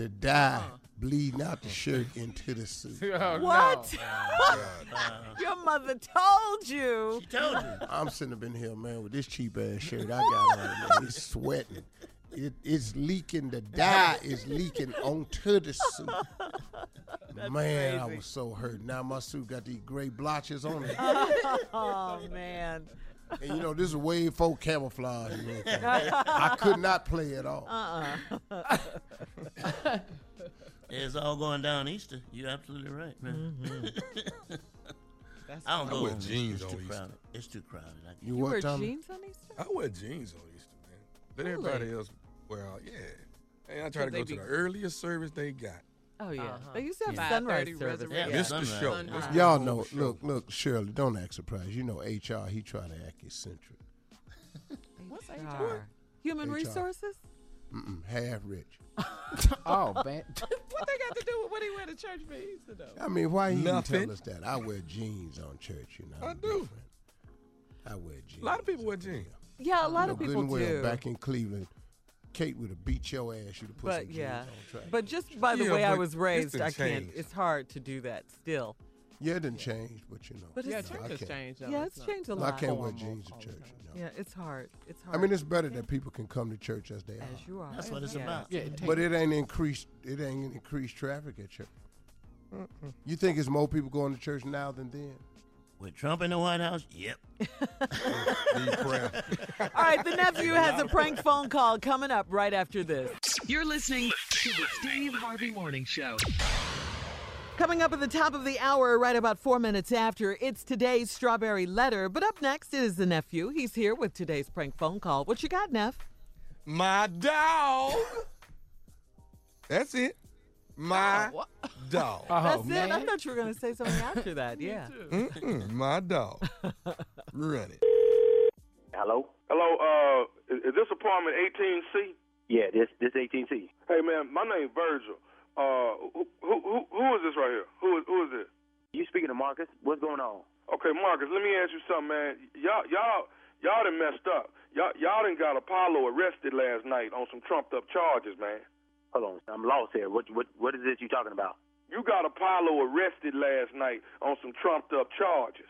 The dye bleeding out the shirt into the suit. Oh, what? Uh-huh. Your mother told you. She told you. I'm sitting up in here, man, with this cheap ass shirt I got on. Man. It's sweating. It, it's leaking. The dye is leaking onto the suit. man, I was so hurt. Now my suit got these gray blotches on it. oh man. And you know, this is way before camouflage. and everything. I could not play at all. Uh-uh. It's all going down Easter. You're absolutely right, man. Mm-hmm. I don't I go wear jeans It's on too Easter. crowded. It's too crowded. I You You what, wear Tommy? jeans on Easter? I wear jeans on Easter, man. But Really? everybody else, well, yeah. And I try to go to be- the earliest service they got. Oh yeah. Uh-huh. They used to have Yeah. sunrise 5:30 service. resurrection. Yeah, Missed the sunrise. show. Sunrise. Y'all know, look, look, Shirley, don't act surprised. You know HR, he try to act eccentric. What's HR? Human HR. resources? Mm-mm, half rich. oh man. what they got to do with what he went to church for Easter though? I mean, why he even Nothing. tell us that? I wear jeans on church, you know. I do. different. I wear jeans. A lot of people wear jeans. Yeah, a lot You of people good and do. well, back in Cleveland, Kate would have beat your ass. You'd have put but some yeah. jeans on track. But just by the Yeah, way I was raised, I can't. changed. It's hard to do that still. yeah, it didn't change, but you know. But Yeah, it's no, church I has changed. though. yeah, it's not changed a I lot. I can't wear jeans to church. time. No. Yeah, it's hard. It's hard. I mean, it's better that people can come to church as they are. as you are. That's what it's Yeah. about. Yeah, it But it ain't increased. It ain't increased traffic at church. You think it's more people going to church now than then? With Trump in the White House? Yep. All right, the nephew has a prank phone call coming up right after this. You're listening to the Steve Harvey Morning Show. Coming up at the top of the hour, right about four minutes after, it's today's strawberry letter. But up next is the nephew. He's here with today's prank phone call. What you got, Neff? My dog. That's it. My dog. Oh That's man. it. I thought you were going to say something after that. Yeah. Mm-mm, my dog. Run it. Hello? Hello, uh, is, is this apartment 18C? Yeah, this this 18C. Hey, man, my name's Virgil. Uh, who, who, who, who is this right here? Who is, who is this? You speaking to Marcus? What's going on? Okay, Marcus, let me ask you something, man. Y'all, y'all, y'all done messed up. Y'all, y'all done got Apollo arrested last night on some trumped up charges, man. Hold on, I'm lost here. What what what is this you talking about? You got Apollo arrested last night on some trumped up charges.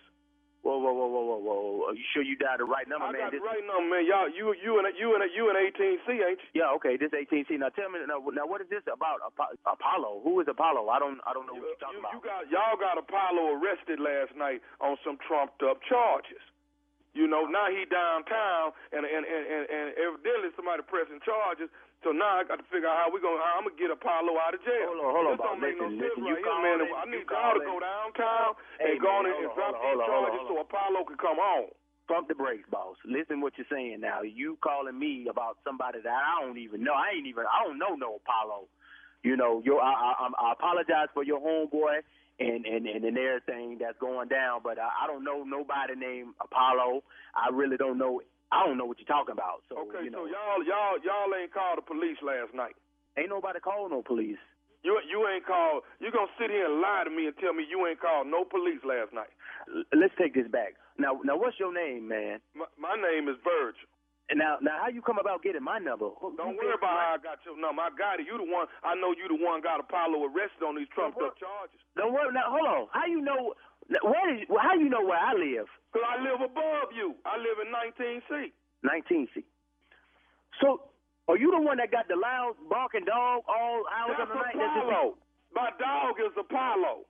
Whoa, whoa, whoa, whoa, whoa, whoa. Are you sure you dialed the right number, I man? got This- the right number, man. Y'all, you, you and you and you and 18C, ain't you? Yeah, okay. This 18C. Now tell me, now, now what is this about Apo- Apollo? Who is Apollo? I don't I don't know what you're talking You, you about. got y'all got Apollo arrested last night on some trumped up charges. You know, now he downtown and and and and, and evidently somebody pressing charges. So now I got to figure out how we going how I'm gonna get Apollo out of jail. Hold on, hold on, this don't make no Listen, sense listen, right you here, man. calling- I need y'all to go downtown Hey, and go on and drop these charges so Apollo can come home. Pump the brakes, boss. Listen what you're saying now. You calling me about somebody that I don't even know. I ain't even. I don't know no Apollo. You know, your I, I, I'm- I apologize for your homeboy and and and, and everything that's going down, but I, I don't know nobody named Apollo. I really don't know. I don't know what you're talking about. So Okay, you know, so y'all y'all y'all ain't called the police last night. ain't nobody called no police. You you ain't called. You gonna sit here and lie to me and tell me you ain't called no police last night? L- Let's take this back. Now, now, what's your name, man? My, my name is Virgil. And now, now, how you come about getting my number? Who- Don't worry about how I got your number. I got it. You the one. I know you the one got Apollo arrested on these trumped up charges. Don't worry. Now, hold on. How you know? Where is? How you know where I live? Cause I live above you. I live in 19C. 19C. So, are you the one that got the loud barking dog all hours That's of the night? That's Apollo. My dog is Apollo.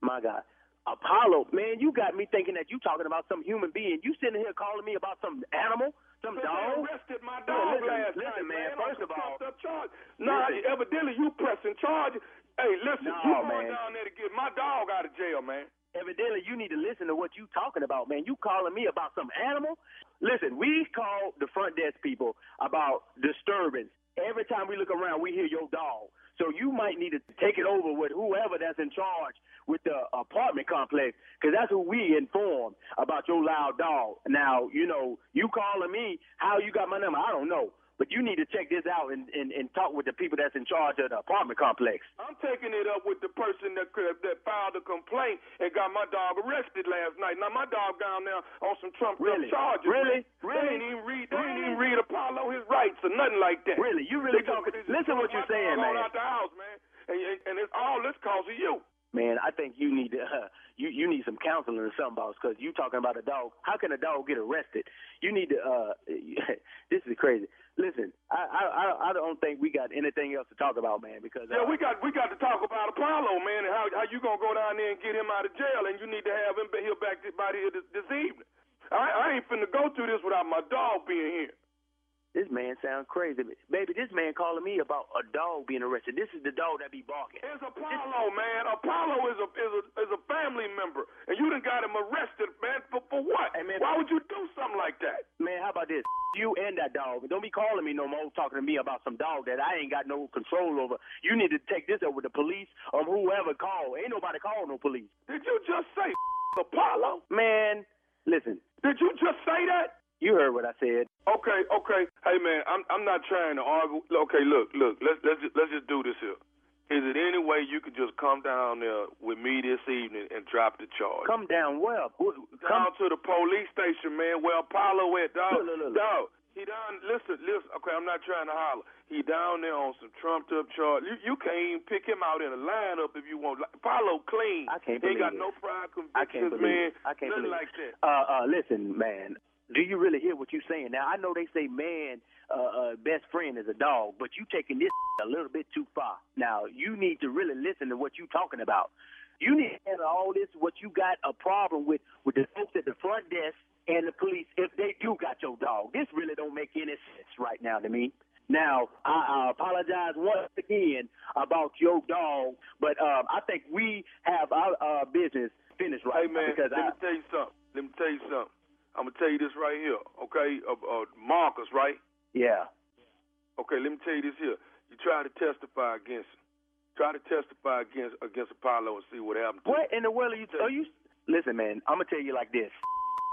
My God. Apollo, man, you got me thinking that you talking about some human being. You sitting here calling me about some animal, some dog. they arrested my dog listen, last listen, night, man. First of all, trumped up charges. Nah, listen. evidently you pressing charges. Hey, listen, No, you going man. down there to get my dog out of jail, man. Evidently, you need to listen to what you talking about, man. You calling me about some animal? Listen, we called the front desk people about disturbance. Every time we look around, we hear your dog. So you might need to take it over with whoever that's in charge with the apartment complex, because that's who we inform about your loud dog. Now, you know, you calling me, how you got my number? I don't know. But you need to check this out and, and, and talk with the people that's in charge of the apartment complex. I'm taking it up with the person that could, that filed a complaint and got my dog arrested last night. Now my dog down there on some trumped Really? up charges. Really? Really? They ain't even read. They ain't even read Apollo his rights or nothing like that. Really? You really They talking- just listen what you're saying, man. Out the house, man. And, and, and it's all this cause of you. Man, I think you need to uh, you you need some counseling or something, boss. Because you talking about a dog. How can a dog get arrested? You need to. uh This is crazy. Listen, I I I- don't think we got anything else to talk about, man. Because uh, Yeah, we got we got to talk about Apollo, man, and how how you gonna go down there and get him out of jail, and you need to have him here back by here this, this evening. I, I ain't finna go through this without my dog being here. This man sounds crazy, baby. This man calling me about a dog being arrested. This is the dog that be barking. It's Apollo, man. Apollo is a is a is a family member, and you done got him arrested, man. For for what? Why would you do something like that? Man, how about this? You and that dog. Don't be calling me no more talking to me about some dog that I ain't got no control over. You need to take this up with the police or whoever call. Ain't nobody call no police. Did you just say Apollo? Man, listen. Did you just say that? You heard what I said. Okay, okay. Hey man, I'm I'm not trying to argue. Okay, look, look. Let's let's just, let's just do this here. Is it any way you could just come down there with me this evening and drop the charge? Come down well. down to the police station, man. Where Apollo went, dog. Look, look, look. Dog. He down. Listen, listen. Okay, I'm not trying to holler. He down there on some trumped up charge. You you can't even pick him out in a lineup if you want. Like, Apollo clean. I can't He got it. no prior I can't convictions, believe man. it. I can't Nothing believe like that. Uh, uh, listen, man. Do you really hear what you're saying? Now I know they say man, uh, uh, best friend is a dog, but you taking this a little bit too far. Now you need to really listen to what you're talking about. You need to handle all this. What you got a problem with with the folks at the front desk and the police if they do got your dog. This really don't make any sense right now to me. Now, I, I apologize once again about your dog, but um, I think we have our uh, business finished right Hey man, because let I, me tell you something. Let me tell you something. I'm gonna tell you this right here, okay? Uh, uh, Marcus, right? yeah. Okay, let me tell you this here. You try to testify against him. Try to testify against against Apollo and see what happens. What in the world are you? Are you? Listen, man. I'm gonna tell you like this.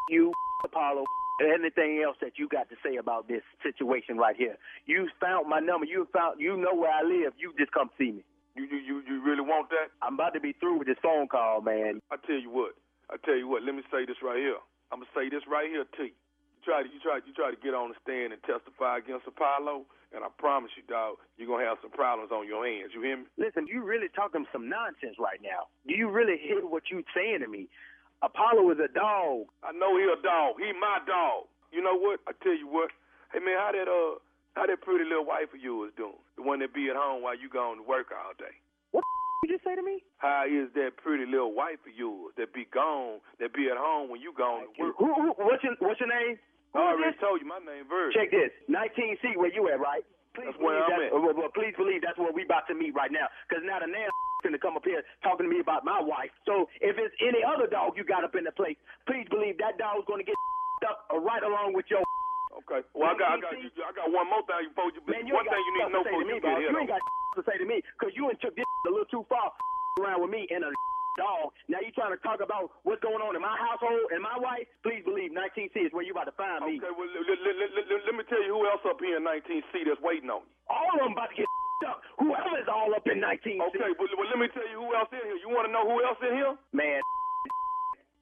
You, Apollo, anything else that you got to say about this situation right here? You found my number. You found. You know where I live. You just come see me. You you you, you really want that? I'm about to be through with this phone call, man. I tell you what. I tell you what. Let me say this right here. I'm gonna say this right here to you. You try to you try you try to get on the stand and testify against Apollo, and I promise you, dog, you're gonna have some problems on your hands. You hear me? Listen, you really talking some nonsense right now. Do you really hear what you saying to me? Apollo is a dog. I know he a dog. He my dog. You know what? I tell you what. Hey man, how that uh how that pretty little wife of yours doing? The one that be at home while you going to work all day. What you just say to me? How is that pretty little wife of yours that be gone, that be at home when you gone to work? Who, who, what's your What's your name? Who I already this? told you my name, Virgil. Check this. 19C, where you at, right? Please That's where believe I'm that's- at. Uh, well, well, please believe that's where we about to meet right now. Because now the man going to come up here talking to me about my wife. So if it's any other dog you got up in the place, please believe that dog's gonna get up uh, right along with your. Okay. Well, I got, I got, you, I got one more thing before you. Man, you one thing you need to know to before to me, you get here. You ain't got to say to me because you ain't took this a little too far around with me and a dog. Now you trying to talk about what's going on in my household and my wife? Please believe 19C is where you about to find me. Okay. Well, let, let, let, let, me tell you who else up here in 19C that's waiting on you. All of them about to get up. Whoever is all up in 19C. Okay. Well, well, let me tell you who else in here. You want to know who else in here? Man,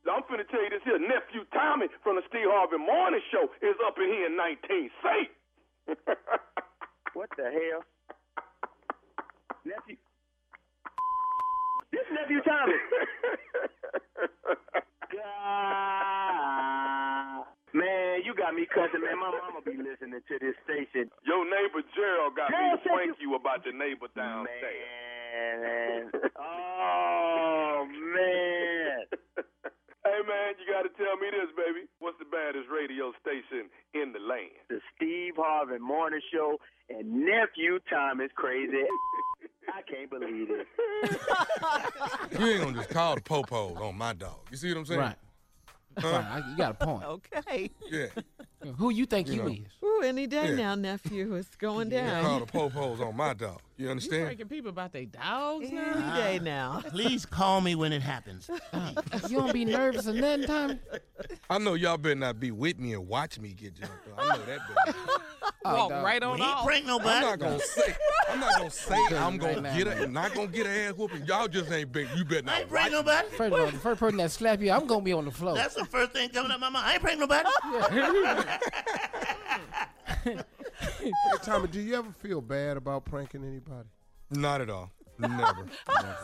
I'm finna tell you this here. Nephew Tommy from the Steve Harvey Morning Show is up in here in 19C. what the hell? Nephew. This nephew Tommy. God. Man, you got me cussing, man. My mama be listening to this station. Your neighbor Gerald got Gerald me to said thank you about your neighbor downstairs. Man. Oh, man. Hey man, you got to tell me this, baby. What's the baddest radio station in the land? The Steve Harvey Morning Show and nephew Thomas crazy. I can't believe it. You ain't gonna just call the popos on my dog. You see what I'm saying? Right. Huh? Right, I- you got a point. Okay. Yeah. Who you think You you, know. is? Ooh, any day Yeah. now, nephew. It's going Yeah, down. call the po-pos on my dog. You You understand? breaking people about their dogs Any now? day now. Please call me when it happens. You don't be nervous or nothing, Tommy? I know y'all better not be with me and watch me get jumped. on. I know that. Better. Oh, Walk dog. right on We ain't off. prank I'm not gonna say. I'm not gonna say I'm Right gonna now, get man. it. Not gonna get an ass whooping. Y'all just ain't big. You better I not. ain't prank nobody. First of all, the first person that slap you, I'm gonna be on the floor. That's the first thing coming out my mouth. I ain't prank nobody. Hey, Tommy, do you ever feel bad about pranking anybody? Not at all. Never.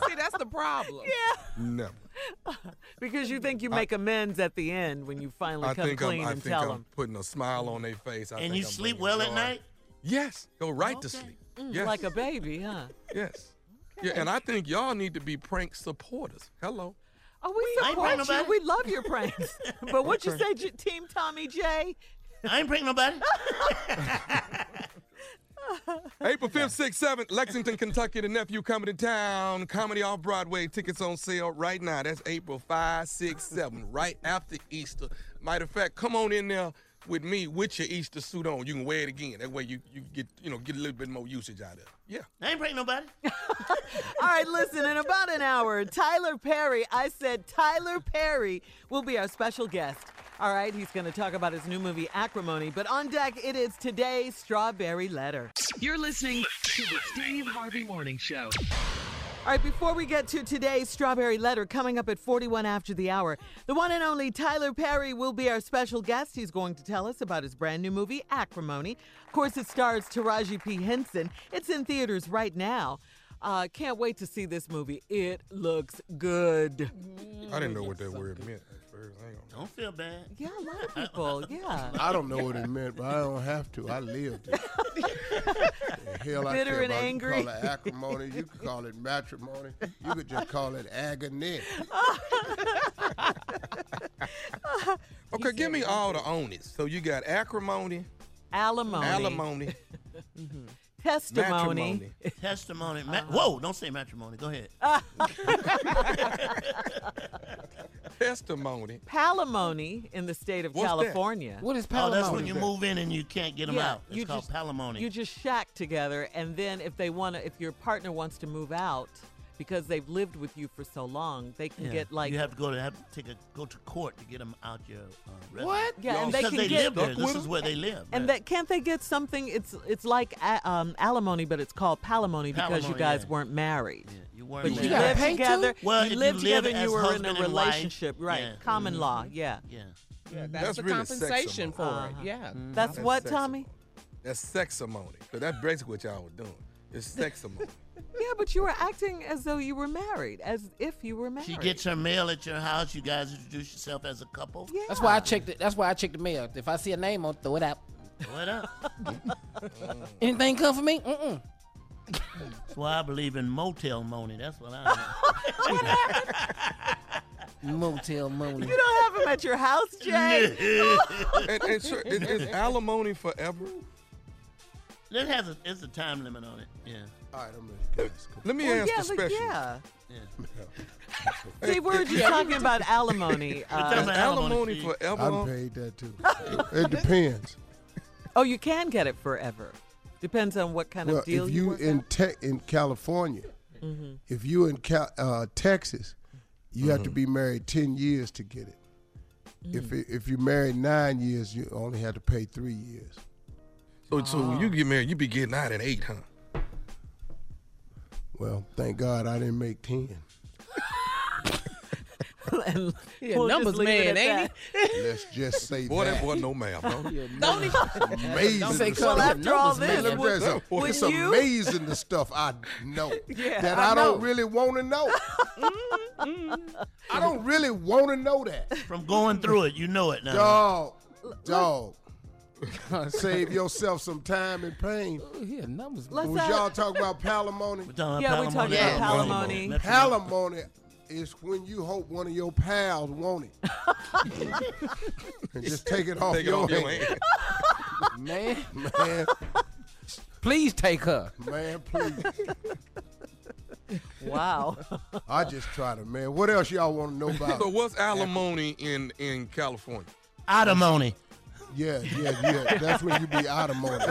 See, that's the problem. Yeah. Never. Because you think you make amends at the end when you finally I come think clean I'm. I and think tell I'm them. putting a smile on their face. I And think you I'm sleep bringing well at night? Yes. Go right to sleep. Mm, yes. Like a baby, huh? Yes. Yeah, and I think y'all need to be prank supporters. Hello. Oh, we I ain't support you. We love your pranks. but what you say, Team Tommy J? I ain't prank nobody. April 5th, 6th, 7th, Lexington, Kentucky, the nephew coming to town. Comedy off Broadway. Tickets on sale right now. That's April 5, 6, 7, right after Easter. Matter of fact, come on in there with me with your Easter suit on. You can wear it again. That way you, you get you know get a little bit more usage out of it. Yeah. I ain't prank nobody. All right, listen, in about an hour, Tyler Perry, I said Tyler Perry will be our special guest. All right, he's going to talk about his new movie, Acrimony. But on deck, it is today's Strawberry Letter. You're listening to the Steve Harvey Morning Show. All right, before we get to today's Strawberry Letter, coming up at 41 after the hour, the one and only Tyler Perry will be our special guest. He's going to tell us about his brand new movie, Acrimony. Of course, it stars Taraji P. Henson. It's in theaters right now. Uh, can't wait to see this movie. It looks good. I didn't know what that word meant at first. I ain't gonna- Don't feel bad. Yeah, a lot of people. Yeah. I don't know what it meant, but I don't have to. I lived it. The hell I Bitter care and about. angry. You can call it acrimony. You can call it matrimony. You could just call it agony. Okay, give me all the onions. So you got acrimony, Alimony. alimony, mm-hmm. Testimony. matrimony. Testimony. Ma- uh-huh. Whoa, don't say matrimony. Go ahead. testimony. Palimony in the state of What's that? California. What is Oh, that's when you move in and you can't get them Yeah, out. It's you called just- palimony. You just shack together, and then if they want to, if your partner wants to move out because they've lived with you for so long, they can Yeah. get like you have to go to have to take a go to court to get them out your uh, residence. What? Yeah, and they can they get- live there. This is where they live. And that can't they get something? It's it's like a, um, alimony, but it's called palimony because you guys yeah. weren't married. you weren't But you lived pay too? together. Well, you lived you live together and you were in a husband and wife, relationship, right? yeah. Common Mhm. law, yeah. Yeah. Yeah, that's, That's the really compensation for Uh-huh. it. Yeah. That's That's what, sexual. Tommy? That's seximony. So that's basically what y'all were doing. It's seximony. Yeah, but you were acting as though you were married, as if you were married. She gets her mail at your house. You guys introduce yourself as a couple. Yeah. That's why I checked it. That's why I checked the mail. If I see a name on, it, throw it out. Throw it up. Anything come for me? Mm-mm. That's why I believe in motel money. That's what I mean Motel money. You don't have him at your house, Jay. know. and, and sure, is, is alimony forever? It has a it's a time limit on it. Yeah. All right, I'm ready, guys. Let me Well, ask yeah, the like, special. yeah. Yeah. See, we're just talking about alimony. Uh, Is alimony alimony, Steve. forever? on. I paid that too. it depends. oh, you can get it forever. Depends on what kind well, of deal if you work in out. te- in California, Mm-hmm. if you in Cal- uh, Texas, you have to be married ten years to get it. If Mm. it, if you married nine years, you only have to pay three years. So, so when you get married, you be getting out at eight, huh? Well, thank God I didn't make ten. And He a we'll just numbers leave it man, at ain't that. Let's just say Boy, that that. boy no math, bro. Don't he? amazing. Don't say the call Well, stuff- after all this, man. would- It's, would it's you- amazing the stuff I know Yeah, that I I, don't really want to know. Mm-hmm. I don't really want to know that. From going through it, you know it now. Dog, dog. Save yourself some time and pain. Oh, he a numbers. Let's Was uh, y'all talking about palimony? Talking Yeah, about we're talking palimony. about Yeah, palimony. Palimony is when you hope one of your pals want it. and just take it off Take it your off your hand. hand. man. Man, Please take her. man, please. Wow. I just tried to, man. What else y'all want to know about? So what's alimony in in California? Alimony. Yeah, yeah, yeah. That's when you be out of money.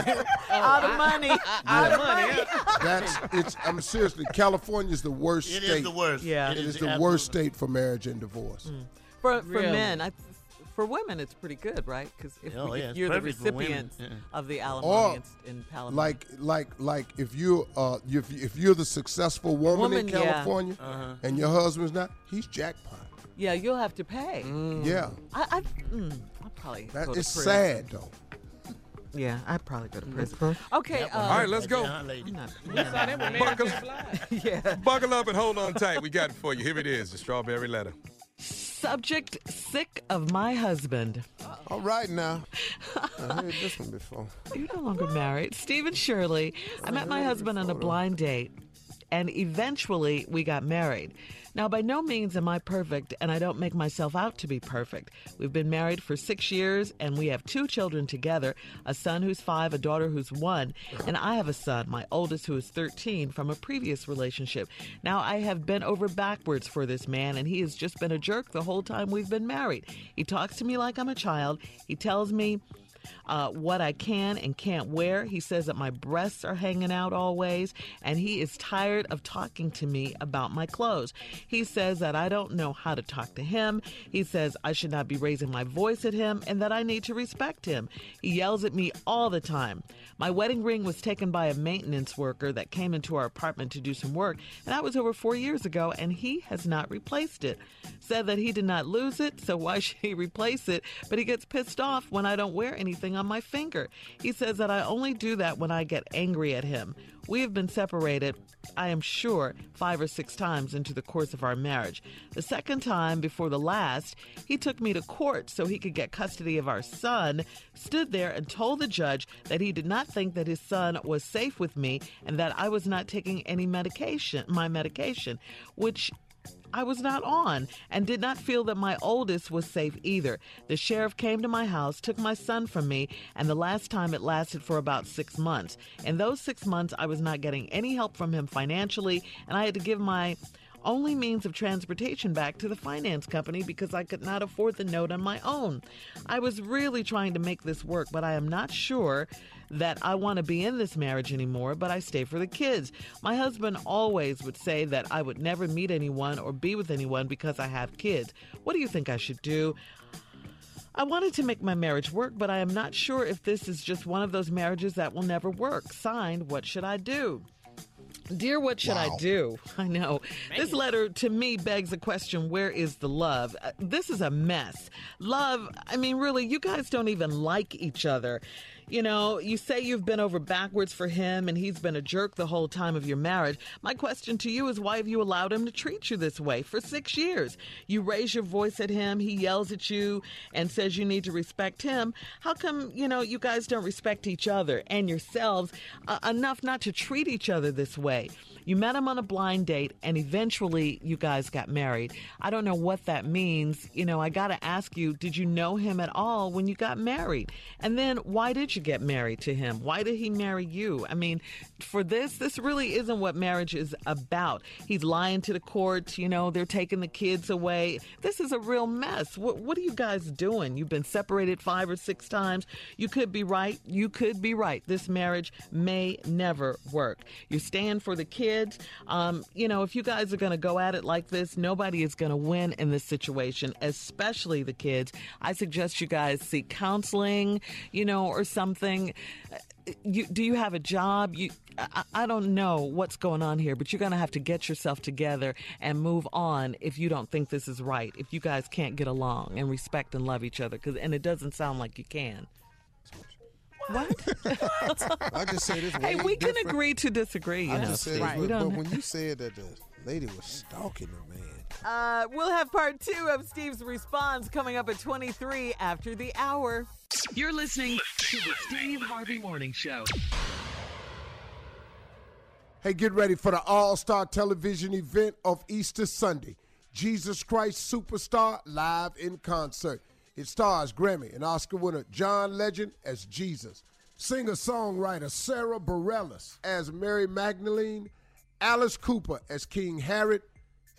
out of money. out of money. That's it's. I'm seriously. California's the worst It is state. the worst. Yeah. it It is is the worst state for marriage and divorce. For for Really? men, I, for women, it's pretty good, right? Because if, Oh, we- yeah, if it's you're the perfect for women. recipient Yeah. of the Or alimony in, in Palomar, like, like, like, if you, uh, if if you're the successful woman, Woman, in yeah. California, Uh-huh. and your husband's not, he's jackpot. yeah, you'll have to pay. Yeah, I, I, mm, I'll probably that go to prison. sad though. Yeah, I'd probably go to prison. Okay, uh, All right, let's go. there, lady? I'm not- We saw them when Mary Buckle, J. Blige. yeah. buckle up and hold on tight. We got it for you. Here it is, the strawberry letter. Subject: Sick of my husband. All right now, I heard this one before. You're no longer married. Stephen Shirley. I met my husband on a blind date, and eventually we got married. Now, by no means am I perfect, and I don't make myself out to be perfect. We've been married for six years, and we have two children together a son who's five, a daughter who's one, and I have a son, my oldest, who is 13, from a previous relationship. Now, I have been over backwards for this man, and he has just been a jerk the whole time we've been married. He talks to me like I'm a child. He tells me, uh, what I can and can't wear. He says that my breasts are hanging out always, and he is tired of talking to me about my clothes. He says that I don't know how to talk to him. He says I should not be raising my voice at him and that I need to respect him. He yells at me all the time. My wedding ring was taken by a maintenance worker that came into our apartment to do some work, and that was over four years ago, and he has not replaced it. Said that he did not lose it, so why should he replace it? But he gets pissed off when I don't wear anything on my finger. He says that I only do that when I get angry at him. We have been separated, I am sure, five or six times into the course of our marriage. The second time, before the last, he took me to court so he could get custody of our son, stood there and told the judge that he did not think that his son was safe with me and that I was not taking any medication, my medication, which I was not on and did not feel that my oldest was safe either. The sheriff came to my house, took my son from me, and the last time it lasted for about six months. In those six months, I was not getting any help from him financially, and I had to give my only means of transportation back to the finance company because I could not afford the note on my own. I was really trying to make this work, but I am not sure that I want to be in this marriage anymore, but I stay for the kids. My husband always would say that I would never meet anyone or be with anyone because I have kids. What do you think I should do? I wanted to make my marriage work, but I am not sure if this is just one of those marriages that will never work. Signed, what should I do? Dear, what should I do? I know. This letter to me begs a question where is the love? Uh, This is a mess. Love, I mean, really, you guys don't even like each other. You know, you say you've been over backwards for him and he's been a jerk the whole time of your marriage. My question to you is why have you allowed him to treat you this way for six years? You raise your voice at him, he yells at you and says you need to respect him. How come, you know, you guys don't respect each other and yourselves uh, enough not to treat each other this way? You met him on a blind date and eventually you guys got married. I don't know what that means. You know, I got to ask you, did you know him at all when you got married? And then why did you get married to him? Why did he marry you? I mean, for this, this really isn't what marriage is about. He's lying to the courts, you know, they're taking the kids away. This is a real mess. What, what are you guys doing? You've been separated five or six times. You could be right. You could be right. This marriage may never work. You're staying for the kids. Um, you know, if you guys are going to go at it like this, nobody is going to win in this situation, especially the kids. I suggest you guys seek counseling, you know, or something. Uh, You, do you have a job? You, I, I don't know what's going on here, but you're going to have to get yourself together and move on if you don't think this is right. If you guys can't get along and respect and love each other, because and it doesn't sound like you can. What? I just say this. Hey, way we can agree to disagree. You I know, just said Steve. this, We but when you said that the lady was stalking the man, Uh, we'll have part two of Steve's response coming up at 23 after the hour. You're listening to the Steve Harvey Morning Show. Hey, get ready for the All Star Television event of Easter Sunday. Jesus Christ Superstar live in concert. It stars Grammy and Oscar winner John Legend as Jesus, singer songwriter Sara Bareilles as Mary Magdalene, Alice Cooper as King Herod,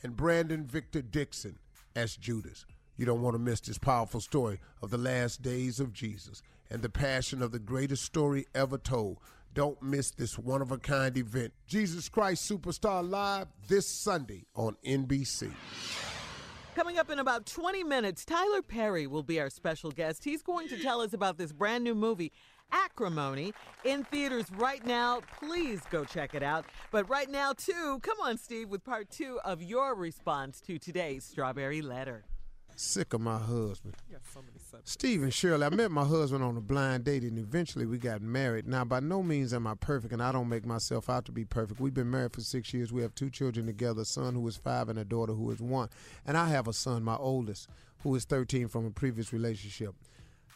and Brandon Victor Dixon as Judas. You don't want to miss this powerful story of the last days of Jesus. and the passion of the greatest story ever told. Don't miss this one of a kind event. Jesus Christ Superstar Live this Sunday on NBC. Coming up in about 20 minutes, Tyler Perry will be our special guest. He's going to tell us about this brand new movie, Acrimony, in theaters right now. Please go check it out. But right now, too, come on, Steve, with part two of your response to today's Strawberry Letter. Sick of my husband. Steve and Shirley, I met my husband on a blind date and eventually we got married. Now, by no means am I perfect and I don't make myself out to be perfect. We've been married for six years. We have two children together a son who is five and a daughter who is one. And I have a son, my oldest, who is 13 from a previous relationship.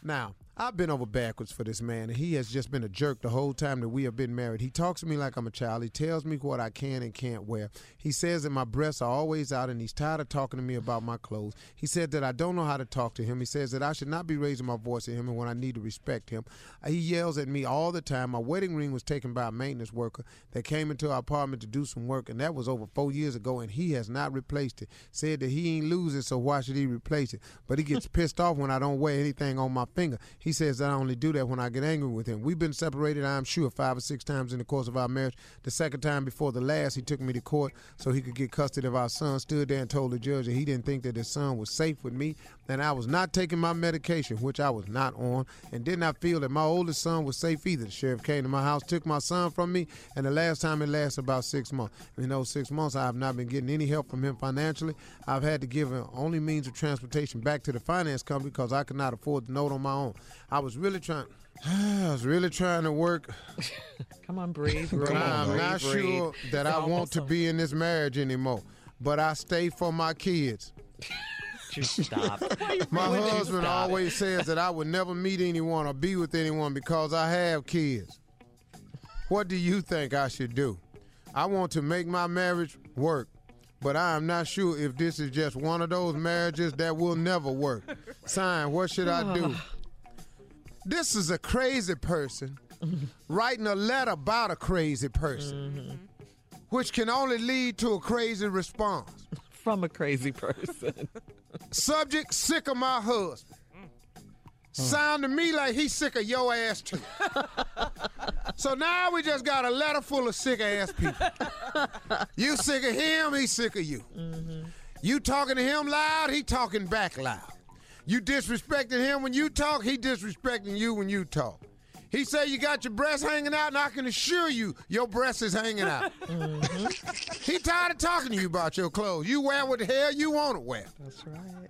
Now, I've been over backwards for this man, and he has just been a jerk the whole time that we have been married. He talks to me like I'm a child. He tells me what I can and can't wear. He says that my breasts are always out, and he's tired of talking to me about my clothes. He said that I don't know how to talk to him. He says that I should not be raising my voice at him, and when I need to respect him. He yells at me all the time. My wedding ring was taken by a maintenance worker that came into our apartment to do some work, and that was over four years ago, and he has not replaced it. Said that he ain't losing, so why should he replace it? But he gets pissed off when I don't wear anything on my finger. He says that I only do that when I get angry with him. We've been separated, I'm sure, five or six times in the course of our marriage. The second time before the last, he took me to court so he could get custody of our son. Stood there and told the judge that he didn't think that his son was safe with me, and I was not taking my medication, which I was not on, and did not feel that my oldest son was safe either. The sheriff came to my house, took my son from me, and the last time it lasted about six months. In those six months, I have not been getting any help from him financially. I've had to give him only means of transportation back to the finance company because I could not afford the note on my own. I was really trying. I was really trying to work. Come on, breathe. Breathe, I'm breathe, not breathe. sure that It's I want almost to be in this marriage anymore. But I stay for my kids. Stop. My When did you husband stop? always says that I would never meet anyone or be with anyone because I have kids. What do you think I should do? I want to make my marriage work, but I am not sure if this is just one of those marriages that will never work. Sign, what should I do? This is a crazy person writing a letter about a crazy person, mm-hmm. which can only lead to a crazy response. From a crazy person. Subject, sick of my husband. Hmm. Sound to me like he's sick of your ass too. so now we just got a letter full of sick ass people. You sick of him, he's sick of you. Mm-hmm. You talking to him loud, he talking back loud. You disrespecting him when you talk, he disrespecting you when you talk. He say you got your breasts hanging out, and I can assure you your breast is hanging out. Mm-hmm. He tired of talking to you about your clothes. You wear what the hell you want to wear. That's right.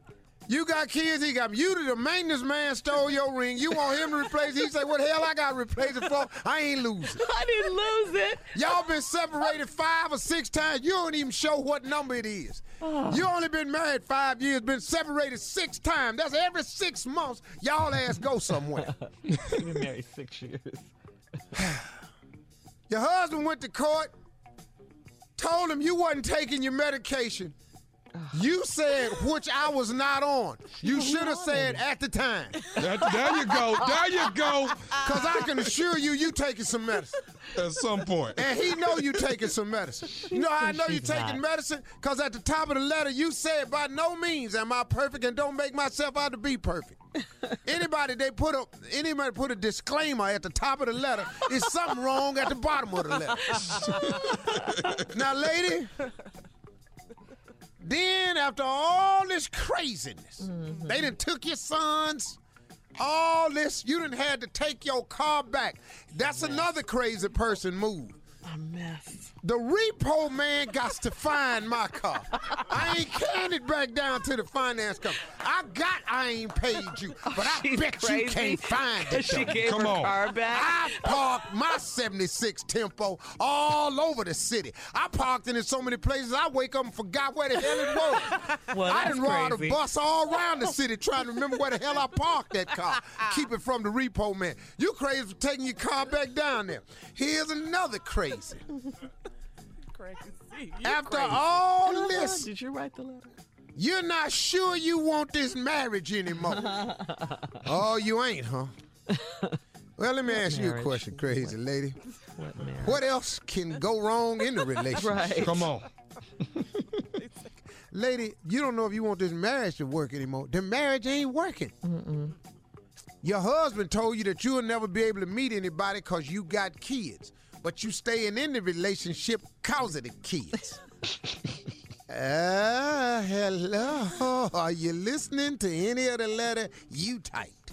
You got kids, he got you. The maintenance man stole your ring. You want him to replace it. He say, what the hell I got to replace it for? I ain't losing. I didn't lose it. Y'all been separated five or six times. You don't even show what number it is. Oh. You only been married five years, been separated six times. That's every six months. Y'all ass go somewhere. been married six years. Your husband went to court, told him you wasn't taking your medication. You said which I was not on. You should have said at the time. There, there you go. There you go. Cause I can assure you, you taking some medicine. At some point. And he know you taking some medicine. You know how I know you taking not. medicine? Cause at the top of the letter you said, by no means am I perfect and don't make myself out to be perfect. Anybody they put a anybody put a disclaimer at the top of the letter is something wrong at the bottom of the letter. now, lady, then after all this craziness, mm-hmm. they done took your sons. All this, you didn't had to take your car back. That's another crazy person move. A mess. The repo man got to find my car. I ain't carrying it back down to the finance company. I got I ain't paid you, but I She's bet you can't find it. She though. gave Come her on. car back. I parked my 76 Tempo all over the city. I parked it in so many places I wake up and forgot where the hell it was. Well, I didn't ride a bus all around the city trying to remember where the hell I parked that car. Keep it from the repo man. You crazy for taking your car back down there. Here's another crazy. Crazy. After all this, Did you write the letter? you're not sure you want this marriage anymore. oh, you ain't, huh? Well, let me ask you a question, crazy lady. What marriage? What else can go wrong in the relationship? Right. Come on. Lady, you don't know if you want this marriage to work anymore. The marriage ain't working. Your husband told you that you'll never be able to meet anybody because you got kids, but you staying in the relationship cause of the kids. Ah, hello. Are you listening to any of the letter you typed?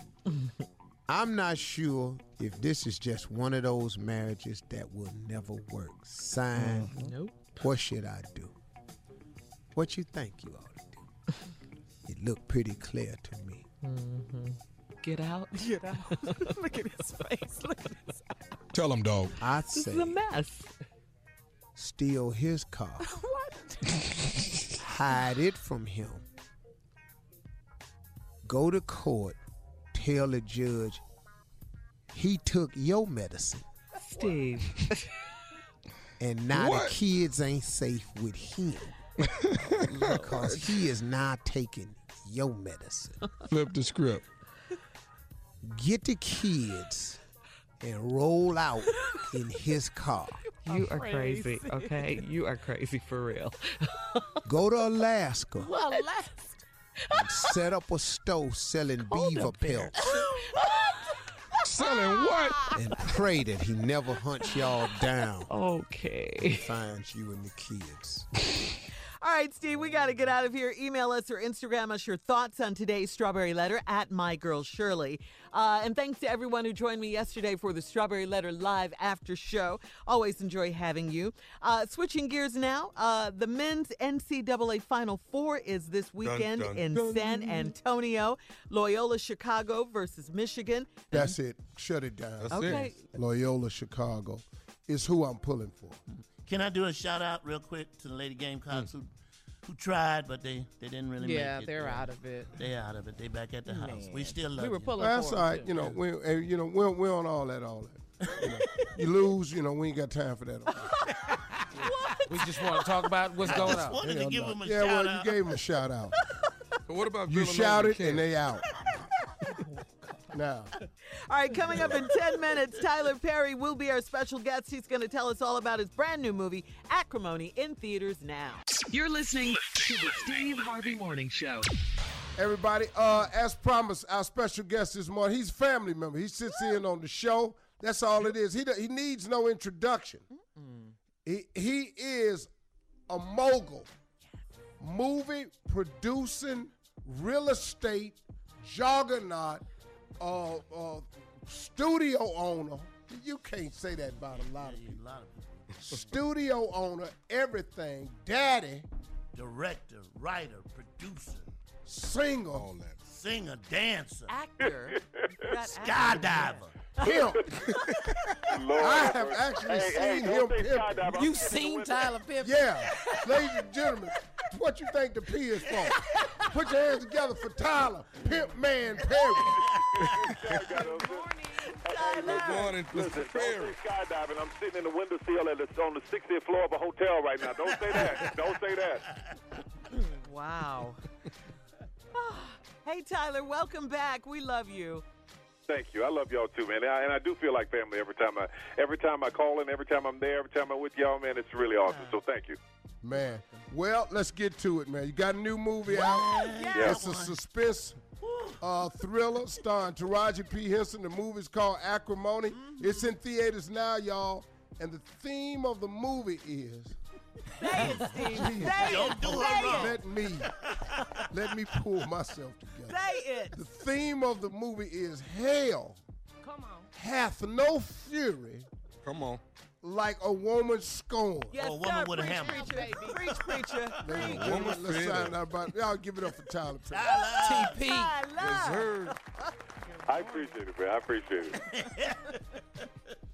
I'm not sure if this is just one of those marriages that will never work. Sign. Nope. What should I do? What you think you ought to do? It looked pretty clear to me. Mm-hmm. Get out. Get out. Look at his face. Look at his Tell him, dog. I'd This say is a mess. steal his car. What? Hide it from him. Go to court. Tell the judge he took your medicine. Steve. And now What? the kids ain't safe with him. because he is now taking your medicine. Flip the script. Get the kids and roll out in his car. You are crazy, okay? You are crazy for real. Go to Alaska Well, last. and set up a store selling beaver pelts. Selling what? And pray that he never hunts y'all down. Okay. And finds you and the kids. All right, Steve, we got to get out of here. Email us or Instagram us your thoughts on today's Strawberry Letter at My Girl Shirley. Uh, and thanks to everyone who joined me yesterday for the Strawberry Letter live after show. Always enjoy having you. Uh, switching gears now, uh, the men's NCAA Final Four is this weekend dun. in Dun. San Antonio. Loyola Chicago versus Michigan. That's it. Shut it down. That's it. Okay. Loyola, Chicago is who I'm pulling for. Can I do a shout out real quick to the Lady Gamecocks who, who tried, but they, they didn't really Yeah, make it. they're out of it. They're out of it. They back at the house. We still love We were you. pulling That's for them, right. too. You know, we, eh, you know, we're, we're on all that, all that. You, know, you lose, you know, we ain't got time for that. We just want to talk about what's going on. wanted to give no. them a yeah, shout well, out. you gave them a shout out. But what about You Villanova shouted Kent? and they out. Now, All right, coming up in 10 minutes, Tyler Perry will be our special guest. He's going to tell us all about his brand new movie, Acrimony, in theaters now. You're listening to the Steve Harvey Morning Show. everybody, uh, as promised, our special guest this morning, he's a family member. He sits in on the show. That's all it is. He do- he needs no introduction. He he is a mogul, movie producing, real estate juggernaut, uh, uh, studio owner. You can't say that about a lot of people. A lot of people. Studio owner, everything, daddy, Director, writer, producer, singer, All that. singer, dancer, Actor. That skydiver. Pimp. I have actually seen him pimp. You seen Tyler Pimp? Yeah, ladies and gentlemen, what you think the P is for? Put your hands together for Tyler, Pimp Man Perry. Good morning, Good Listen, Mr. don't Perry. say skydiving. I'm sitting in the window sill at the, on the 60th floor of a hotel right now. Don't say that. Don't say that. Wow. hey, Tyler, welcome back. We love you. Thank you. I love y'all too, man. And I, and I do feel like family every time I every time I call in, every time I'm there, every time I'm with y'all, man. It's really awesome. So thank you. Man, well, let's get to it, man. You got a new movie out. Yeah. It's a suspense uh, thriller starring Taraji P. Henson. The movie's called Acrimony. It's in theaters now, y'all. And the theme of the movie is. Say it, Steve. Say it. Don't do it Say wrong. Let me let me pull myself together. Say it. The theme of the movie is hell Come on. hath no fury Come on. like a woman scorned. Yes, Or a woman sir. with a Preach, hammer. Preacher. Preach, preacher. Ladies and Preach. gentlemen, Woman let's fed sign out about Y'all give it up for Tyler Perry. TP. Yes, sir. I appreciate it, man. I appreciate it.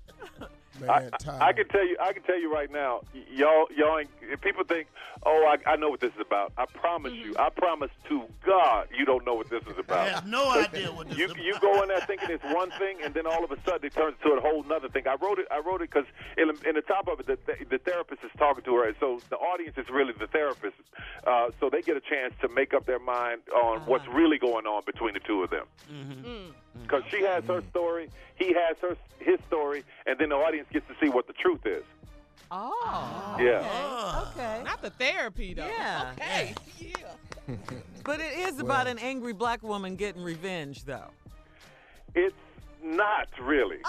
Man, I, I, I can tell you, I can tell you right now, y'all, y'all. Ain't, if people think, oh, I, I know what this is about. I promise you, mm-hmm. I promise to God, you don't know what this is I about. have no idea what this You is about. you go in there thinking it's one thing, and then all of a sudden it turns into a whole nother thing. I wrote it. I wrote it because in, in the top of it, the, the therapist is talking to her, and so the audience is really the therapist. Uh, so they get a chance to make up their mind on uh-huh. what's really going on between the two of them. Mm-hmm. Mm. Mm-hmm. Because she has her story, he has her his story, and then the audience gets to see what the truth is. Oh. oh yeah. Uh, okay. Not the therapy, though. Yeah. Okay. Yeah. But it is about an angry black woman getting revenge, though. It's not really. If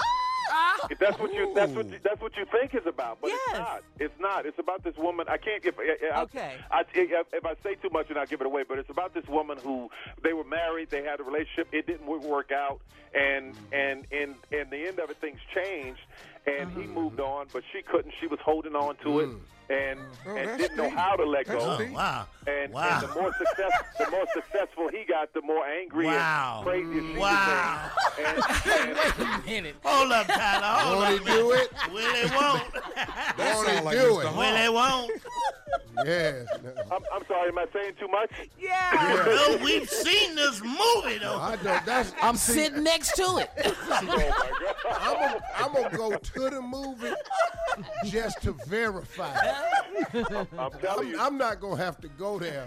Ah. that's what you that's what you, that's what you think is about, but it's not. It's not. It's about this woman. I can't give. I, I, Okay. I, I, if I say too much, and I give it away, but it's about this woman who they were married, they had a relationship, it didn't wo- work out, and and and and the end of it, things changed, and he uh-huh. moved on, but she couldn't. She was holding on to it. Mm. And, Oh, and didn't know how to let That's go. deep. Oh, wow. And, Wow. and the more success, the more successful he got, the more angry Wow. and crazy she Wow. became. And, Wait a minute. Hold up, Tyler. Hold Won't up. he do it? Willie won't. Won't he sound like do Mr. it? Hart. Willie won't. Yes. I'm, I'm sorry, am I saying too much? Yeah. No, we've seen this movie though. I don't. That's. I'm see, sitting next to it. Oh my God. I'm gonna, I'm gonna go to the movie just to verify. I'm telling I'm, you. I'm not gonna have to go there.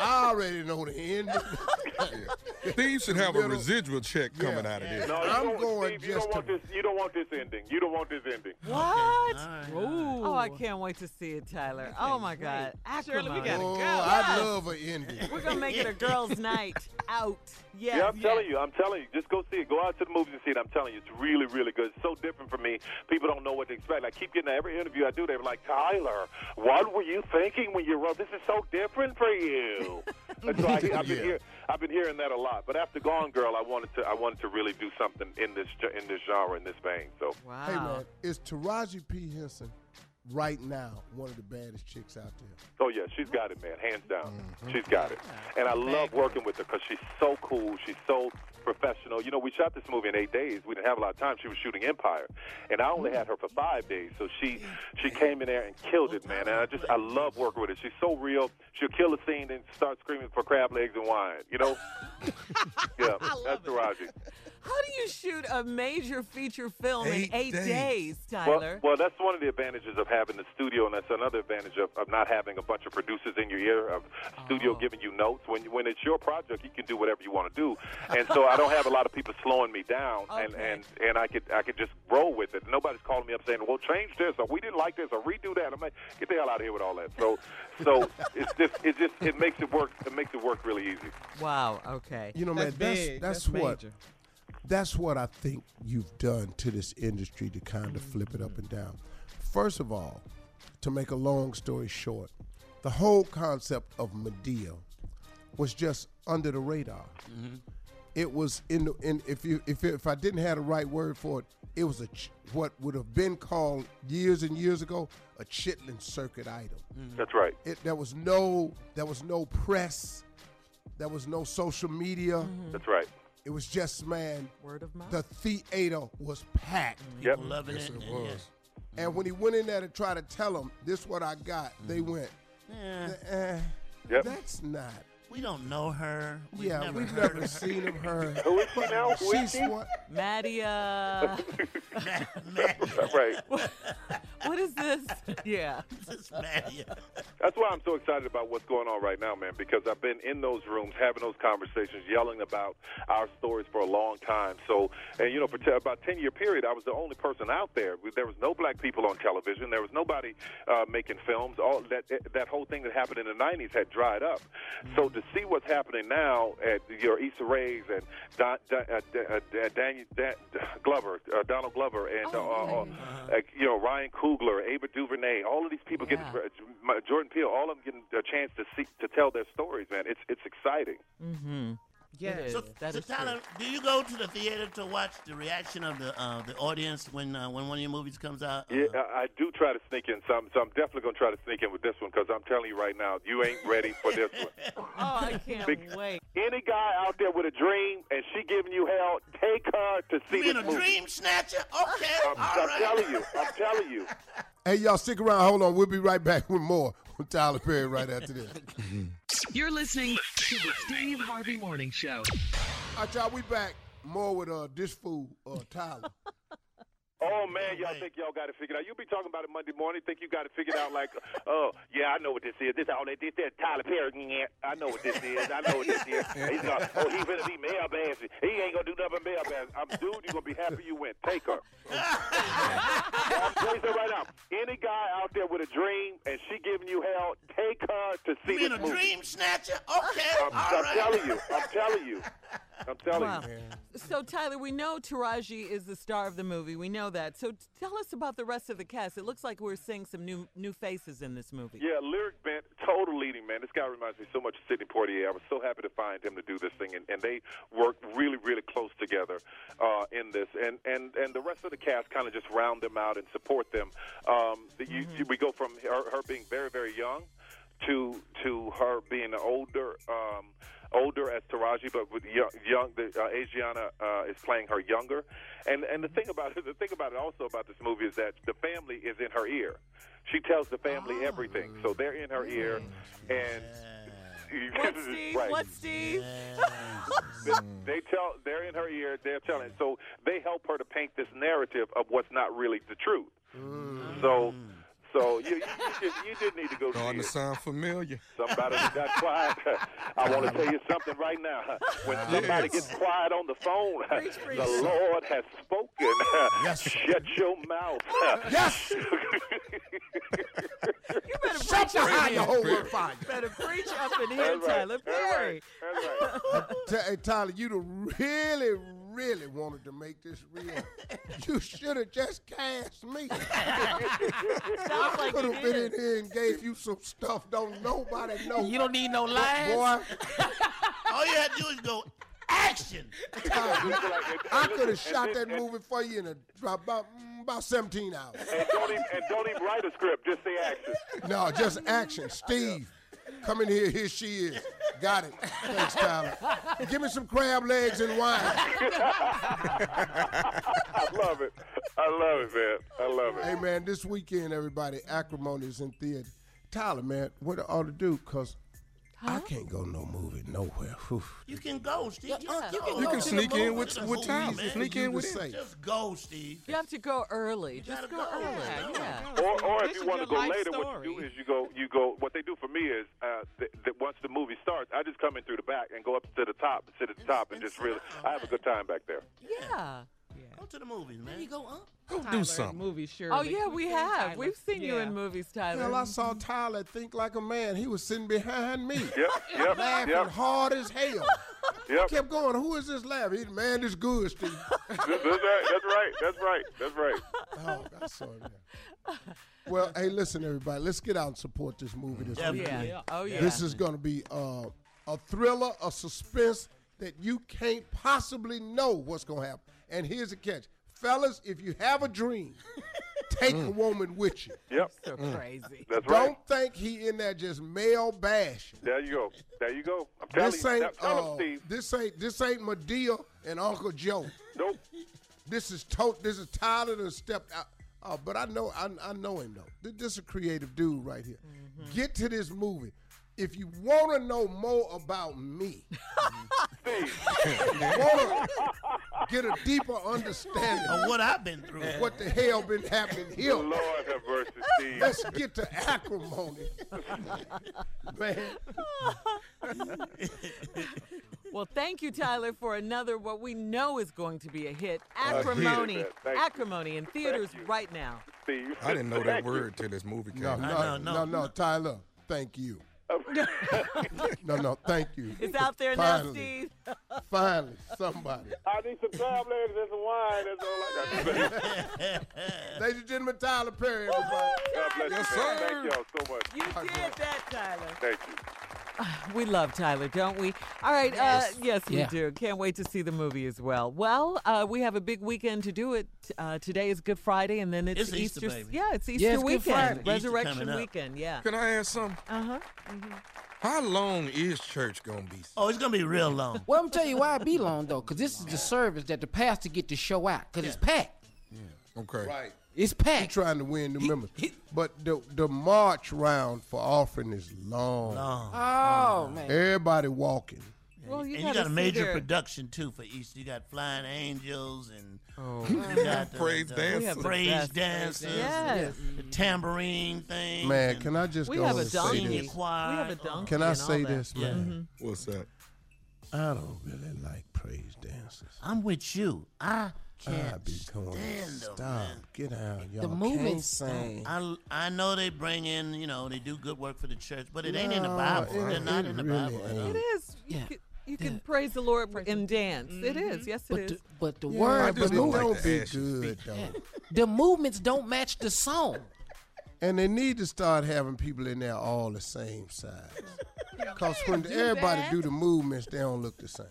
I already know the ending. Steve should have a Little- residual check coming out of this. No, you I'm don't, going Steve, you just don't want to- this. You don't want this ending. You don't want this ending. What? Ooh. Oh, I can't wait to see it, Tyler. Oh my God, Shirley, we gotta Oh, go. I'd Yes. love an ending. We're gonna make it a girls' night out. Yes. Yeah, I'm telling you. I'm telling you. Just go see it. Go out to the movies and see it. I'm telling you, it's really, really good. It's so different for me. People don't know what to expect. I keep getting every interview I do. They're like, Tyler, what were you thinking when you wrote? This is so different for you. and so I, I've been Yeah. hear, I've been hearing that a lot. But after Gone Girl, I wanted to I wanted to really do something in this in this genre in this vein. So Wow. Hey man, is Taraji P Henson right now one of the baddest chicks out there? Oh yeah, she's got it, man, hands down. Mm-hmm. She's got it, and I love working with her because she's so cool. She's so professional. You know, we shot this movie in eight days. We didn't have a lot of time. She was shooting Empire, and I only had her for five days. So she she came in there and killed it, man. And I just I love working with her. She's so real. She'll kill a scene and start screaming for crab legs and wine. You know? yeah, that's the Taraji. How do you shoot a major feature film Eight in eight days. days, Well, Tyler? well, that's one of the advantages of having the studio, and that's another advantage of, of not having a bunch of producers in your ear, of studio oh. giving you notes. When when it's your project, you can do whatever you want to do, and so I don't have a lot of people slowing me down, and, Okay. and and I could I could just roll with it. Nobody's calling me up saying, "Well, change this," or "We didn't like this," or "Redo that." I'm like, "Get the hell out of here with all that." So, so it's just it just it makes it work. It makes it work really easy. wow. Okay. You know, That's man, that's big. that's, That's what major. That's what I think you've done to this industry to kind of flip it up and down. First of all, to make a long story short, the whole concept of Madea was just under the radar. Mm-hmm. It was in the in if you if if I didn't have the right word for it, it was a ch- what would have been called years and years ago a chitlin circuit item. Mm-hmm. That's right. It, there was no there was no press, there was no social media. Mm-hmm. That's right. It was just man. Word of mouth. The theater was packed. Yep. People loving Yes, it. it and- was. And when he went in there to try to tell them this what I got, they went, Yeah. eh, Yep. that's not. We don't know her. We've yeah, never we've heard never of seen of her. Who is she now? Who is She's she? what? Maddie, uh, right. what is this? Yeah. This Maddie. That's why I'm so excited about what's going on right now, man, because I've been in those rooms having those conversations, yelling about our stories for a long time. So, and you know, for t- about 10 year period, I was the only person out there. There was no black people on television. There was nobody uh, making films. All that that whole thing that happened in the 90s had dried up. So to see what's happening now at your Issa Rae's and Don, Don, uh, uh, uh, Daniel Dan, Glover, uh, Donald Glover, and uh, uh, uh, you know Ryan Coogler, Ava DuVernay, all of these people getting uh, Jordan Peele, all of them getting a chance to see to tell their stories, man. It's it's exciting. Mm-hmm. Yes. So, That so is Tyler, do you go to the theater to watch the reaction of the uh, the audience when uh, when one of your movies comes out? Yeah, I I do try to sneak in some, so I'm definitely gonna try to sneak in with this one because I'm telling you right now, you ain't ready for this one. Oh, I can't Big- wait. Any guy out there with a dream and she giving you hell, take her to see You mean this a movie. dream snatcher? Okay, I'm, all I'm right. telling you, I'm telling you. Hey, y'all, stick around. Hold on. We'll be right back with more with Tyler Perry right after this. You're listening to the Steve Harvey Morning Show. All right, y'all, we back. More with uh, this fool, uh, Tyler. Oh man, y'all think y'all got it figured out? You be talking about it Monday morning. Think you got it figured out? Like, oh yeah, I know what this is. This all that this that Tyler Perry. Yeah, I know what this is. I know what this is. He's gonna, oh, he's gonna be mail bassy. He ain't gonna do nothing mail bassy. I'm dude. You gonna be happy you went. Take her. I'm telling you right now. Any guy out there with a dream and she giving you hell, take her to see You mean this a movie. dream snatcher? Okay, I'm, all I'm right. telling you. I'm telling you. I'm telling Wow. you. So, Tyler, we know Taraji is the star of the movie. We know that. So, t- tell us about the rest of the cast. It looks like we're seeing some new new faces in this movie. Yeah, Lyriq Bent, total leading man. This guy reminds me so much of Sidney Poitier. I was so happy to find him to do this thing, and, and they work really, really close together uh, in this. And, and and the rest of the cast kind of just round them out and support them. Um, the, you, you, we go from her, her being very, very young to to her being older. Um, older as Taraji, but with young, young the, uh, Adriana uh, is playing her younger. And and the thing about it, the thing about it also about this movie is that the family is in her ear. She tells the family everything, so they're in her ear, and. What, Steve? Right. What, Steve? they, they tell they're in her ear they're telling so they help her to paint this narrative of what's not really the truth so so you you, you, you did need to go see Starting it. to sound familiar. Somebody got quiet. I want to tell you something right now. When somebody gets quiet on the phone, the Lord has spoken. Yes. Shut your mouth. Yes. Shut your eye, your whole word fire. Better preach up in here, That's right. Tyler That's Perry. T- hey, Tyler, you'd have really, really wanted to make this real. You should have just cast me. I like could have been in here and gave you some stuff don't nobody know. You don't need no But lines. Boy, All you had to do is go action. I could have shot that movie for you in a, about mm, about 17 hours. and don't even and don't even write a script. Just say action. No, just action. Steve, come in here. Here she is. Got it. Thanks, Tyler. Give me some crab legs and wine. I love it. I love it, man. I love it. Hey, man, this weekend, everybody, Acrimony is in theater. Tyler, man, what I ought to do, because I can't go no movie nowhere. Whew. You can go, Steve. Yeah, Just you go. can You can sneak in with the with time. man. Sneak You in with just it. Just go, Steve. You have to go early. Just go, go. early. Yeah, Yeah. Or, or if you want to go life later, what you do is you go, you go. What they do for me is, uh, th- th- once the movie starts, I just come in through the back and go up to the top and sit at the top and just really, I have a good time back there. Yeah. Go to the movies, man. You go up. Go Tyler do in something. Movies, sure. Oh yeah, we have. We've seen you in movies, Tyler. Hell, I saw Tyler think like a man. He was sitting behind me. Yep, yep, laughing yep. hard as hell. Yep. Kept going. Who is this laughing? He, man, this good, Steve. That's right. That's right. That's right. That's right. Oh, I saw that. Well, hey, listen, everybody. Let's get out and support this movie this Yeah, weekend. yeah. Oh yeah. This is going to be uh, a thriller, a suspense that you can't possibly know what's going to happen. And here's the catch. Fellas, if you have a dream, take a woman with you. Yep. so crazy. That's right. Don't think he in there just male bashing. There you go. There you go. I'm telling This you. ain't Tell- tell 'em, uh, Steve. this ain't this ain't Madea and Uncle Joe. Nope. This is to- this is Tyler that stepped out. Uh, but I know I, I know him though. Th- This is a creative dude right here. Mm-hmm. Get to this movie. If you want to know more about me, want to get a deeper understanding Of what I've been through. what the hell been happening here. Lord have mercy, Steve. Let's get to acrimony, man. Well, thank you, Tyler, for another what we know is going to be a hit. Acrimony. that. Acrimony in theaters right now. Steve. I didn't know that word till this movie came No, out. no, no, no, no, Tyler. Thank you. No, no, thank you. It's out there now, Finally. Steve. Finally, somebody. I need some crab legs and some wine. That's all I got. Ladies and gentlemen, Tyler Perry, everybody. God bless Yes, you, sir. Thank y'all so much. You did that, Tyler. Thank you. We love Tyler, don't we? All right. Yes, uh, yes we Yeah. do. Can't wait to see the movie as well. Well, uh, we have a big weekend to do it. Uh, today is Good Friday, and then it's, It's Easter, baby. Yeah, it's Easter Yeah, it's Good weekend, Friday. Resurrection weekend. Yeah. Can I ask something? Uh huh. Mm-hmm. How long is church gonna be? Oh, it's gonna be real long. Well, I'm tell you why it be long though, because this is the service that the pastor get to show out, because it's packed. Yeah. Okay. Right. It's He packed. trying to win the members. But the the march round for offering is long. Long. Oh man. Everybody walking. Well, you and you gotta a major their- production too for Easter. You got flying angels and Oh, you got the, Praise the dancers. We have the praise dancers, praise dancers. the tambourine thing. Man, can I just we go have a and say donkey. senior this? We have a donkey. Can I and all say that. this, Yeah. man? What's that? I don't really like praise dancers. I'm with you. I can't I be going, stand them, stop, man. get out, y'all The can't movement sing. I, I know they bring in, you know, they do good work for the church, but it ain't in the Bible. it- They're not it in the really Bible ain't. It is. You, Yeah. can, you can praise the Lord and dance. It mm-hmm. is. Yes, it But is. the, but the Yeah, word, but the, it move- don't be good though. the movements don't match the song. And they need to start having people in there all the same size. Because when do everybody that. do the movements, they don't look the same.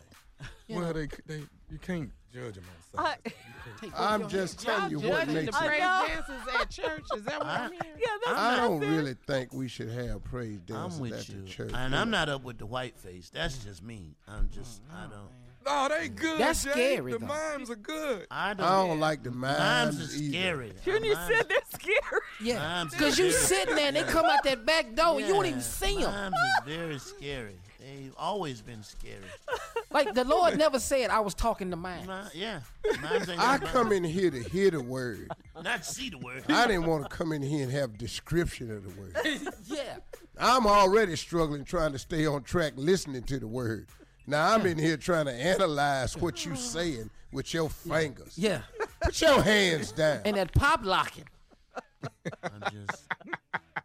Well, they, they you can't judge them on size. I'm just telling you what Judging the makes it. praise dances at church. Is that what I'm hearing? Yeah, that's I what don't said. really think we should have praise dances I'm with at you. the church. And I'm not up with the white face. That's mm. just me. I'm just, mm, I oh, don't. No, oh, they mm. good. That's Jay. scary, The though. mimes are good. I I don't. don't like the mimes Mimes is either. scary. Junior Mimes- said they're scary. Yeah, Mimes is because you scary. sitting there and they come out that back door, and you don't even see them. Mimes is very scary. They've always been scary. Like the Lord never said I was talking to mine. Mi- yeah. Mimes ain't I got come in here to hear the word. Not see the word. I didn't want to come in here and have description of the word. yeah. I'm already struggling trying to stay on track listening to the word. Now I'm in here trying to analyze what you saying with your fingers. Yeah. Put your hands down. And that pop locking. I'm just.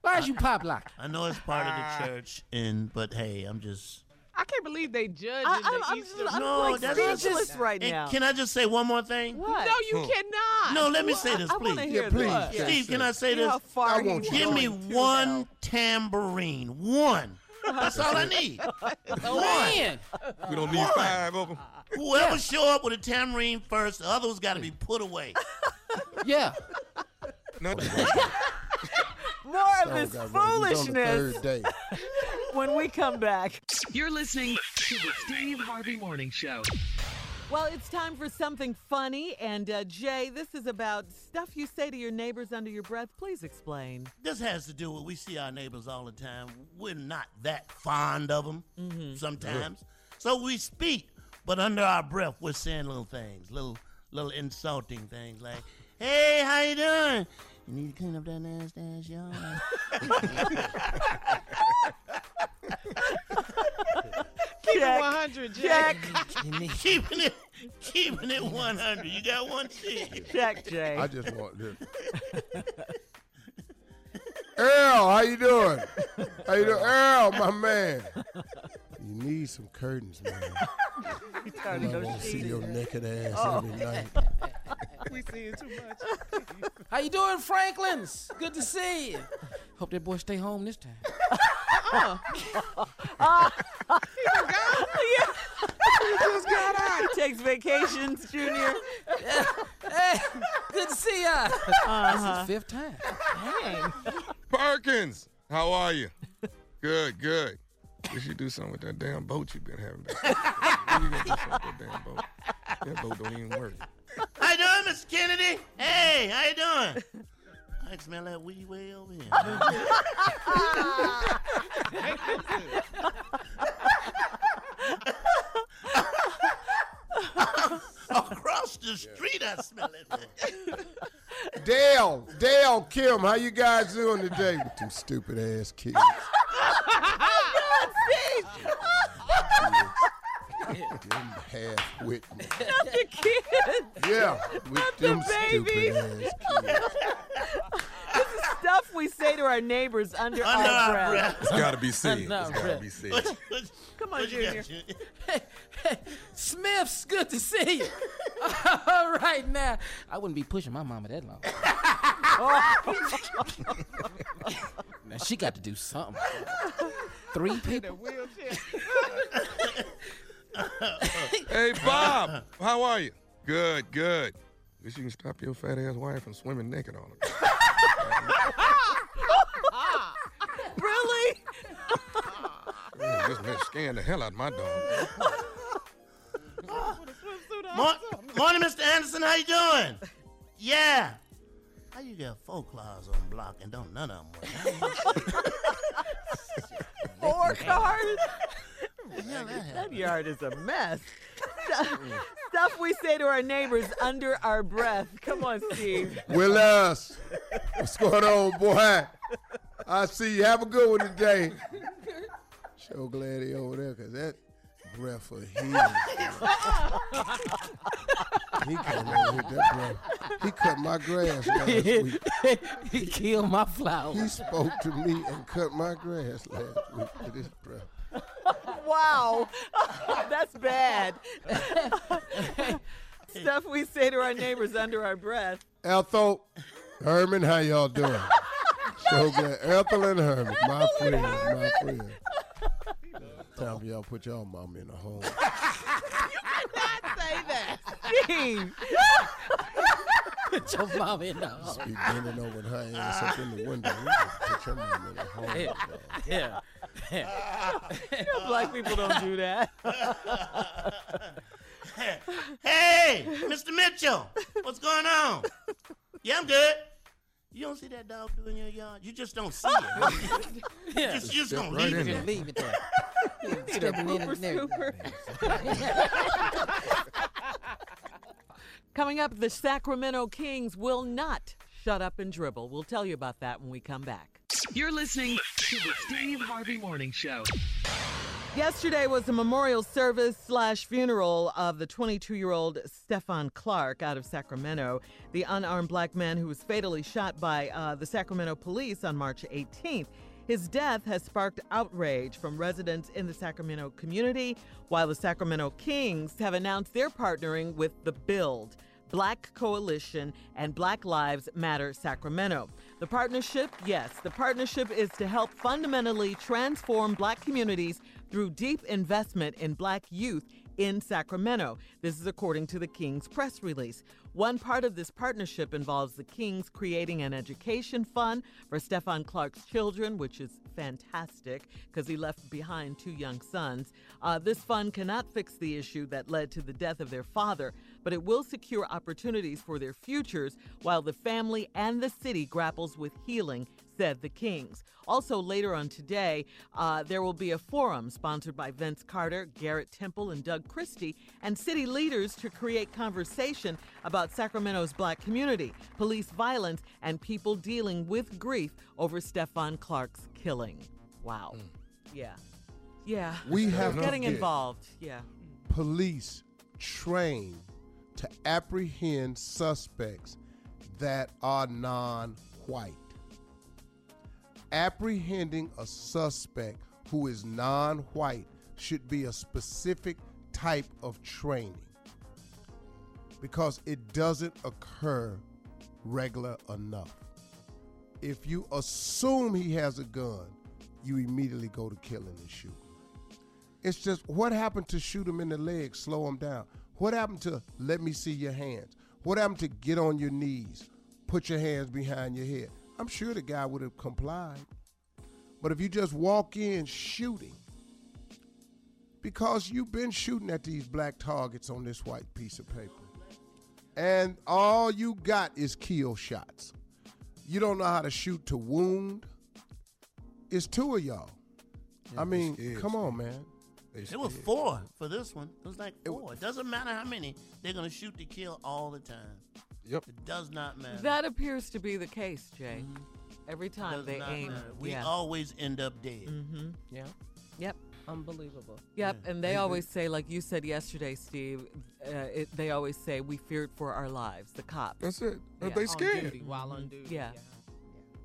Why is you pop locking? I know it's part of the ah. church, and but hey, I'm just. I can't believe they judging I, I'm, I'm Easter. just- I'm no, like that's speechless just, right now. Can I just say one more thing? What? No, you cannot. No, let me say this, I please. wanna hear Yeah, please. this. Yeah. Steve, can I say this? how far I he's want you Give me one now. tambourine. One. That's all I need. Man. We don't need five of them. Whoever show up with a tambourine first, the others got to be put away. Yeah. Not More of this got on the foolishness third day. when we come back. You're listening to the Steve Harvey Morning Show. Well, it's time for something funny. And uh, Jay, this is about stuff you say to your neighbors under your breath. Please explain. This has to do with we see our neighbors all the time. We're not that fond of them sometimes, so we speak, but under our breath we're saying little things, little little insulting things like, "Hey, how you doing? You need to clean up that nasty ass yard." Keep Check. it 100, Jack. Check. keeping it, keeping it 100. You got one Steve. Check, Jay. I just want this. Earl, how you doing? How you doing? Earl, my man. You need some curtains, man. I want to see your naked ass every night. We seeing too much. How you doing, Franklins? Good to see you. Hope that boy stay home this time. just got out. Takes vacations, Junior. Hey, good to see ya. Uh-huh. That's the fifth time. Dang. Perkins, how are you? Good, good. You should do something with that damn boat you've been having. back there. you gonna do something with that damn boat? That boat don't even work. How you doing, Miss Kennedy? Hey, how you doing? I can smell that weed way over here. Across the street, I smell it. Dale, Dale, Kim, how you guys doing today? With them stupid ass kids. Oh, them half wit. Not the kids. Yeah, with Not the them babies. stupid ass kids. This is stuff we say to our neighbors under, Under our, our breath. breath. It's gotta be said. It's gotta be said. What- what- Come on, what you got, Junior. Smiths, good to see you. All right, now. I wouldn't be pushing my mama that long. now, she got to do something. Three people. Hey, Bob, how are you? Good, good. Wish you can stop your fat ass wife from swimming naked all the time. really? Man, This man scaring the hell out of my dog. Mor- Morning, Mr. Anderson. How you doing? Yeah. How you got four claws on block and don't none of them work? Four cars? Yeah, that That yard is a mess. Stuff we say to our neighbors under our breath. Come on, Steve. Willis, what's going on, boy? I see you. Have a good one today. So glad he over there, cause that breath of healing. he came over with that breath. He cut my grass last week. he killed my flowers. He spoke to me and cut my grass last week with his breath. wow. That's bad. Stuff we say to our neighbors under our breath. Ethel, Herman, how y'all doing? so good. Ethel and Herman, my friends, my friends. Time for y'all put y'all mama in a home. Not say that. Steve. Put your mama in the Just home. be bending over with her ass up in the window. We can Put your mama in a home. Yeah. You know, black people don't do that. Hey, Mr. Mitchell, what's going on? Yeah, I'm good. You don't see that dog doing your yard? You just don't see it. Yeah, just, you just Step gonna right leave in it there. Leave it there. Need a Stepping in pooper and there. Coming up, the Sacramento Kings will not shut up and dribble. We'll tell you about that when we come back. You're listening to the Steve Harvey Morning Show. Yesterday was the memorial service slash funeral of the 22 year old Stephon Clark out of Sacramento, the unarmed black man who was fatally shot by uh, the Sacramento police on March 18th. His death has sparked outrage from residents in the Sacramento community, while the Sacramento Kings have announced they're partnering with the Build. Black Coalition and Black Lives Matter Sacramento. The partnership, yes, the partnership is to help fundamentally transform black communities through deep investment in black youth in Sacramento. This is according to the Kings press release. One part of this partnership involves the Kings creating an education fund for Stephon Clark's children, which is fantastic because he left behind two young sons. Uh, this fund cannot fix the issue that led to the death of their father, but it will secure opportunities for their futures while the family and the city grapples with healing said the Kings. Also, later on today, uh, there will be a forum sponsored by Vince Carter, Garrett Temple, and Doug Christie, and city leaders to create conversation about Sacramento's black community, police violence, and people dealing with grief over Stephon Clark's killing. Wow. Yeah. Yeah. We have getting involved. Yeah. police trained to apprehend suspects that are non white. Apprehending a suspect who is non white should be a specific type of training because it doesn't occur regular enough. If you assume he has a gun, you immediately go to killing and shooting. It's just what happened to shoot him in the leg, slow him down? What happened to let me see your hands? What happened to get on your knees, put your hands behind your head? I'm sure the guy would have complied. But if you just walk in shooting, because you've been shooting at these black targets on this white piece of paper, and all you got is kill shots. You don't know how to shoot to wound. It's two of y'all. I mean, come on, man. It was four for this one. It was like four. It doesn't matter how many. They're going to shoot to kill all the time. Yep. It does not matter. That appears to be the case, Jay. Every time does they not aim. matter. We yeah. always end up dead. Mm-hmm. Yeah. Yep. Unbelievable. Yep, Yeah. and they always say, like you said yesterday, Steve. Uh, it, they always say we feared for our lives. The cops. That's it. Yeah. They On scared. duty, while on duty. Yeah.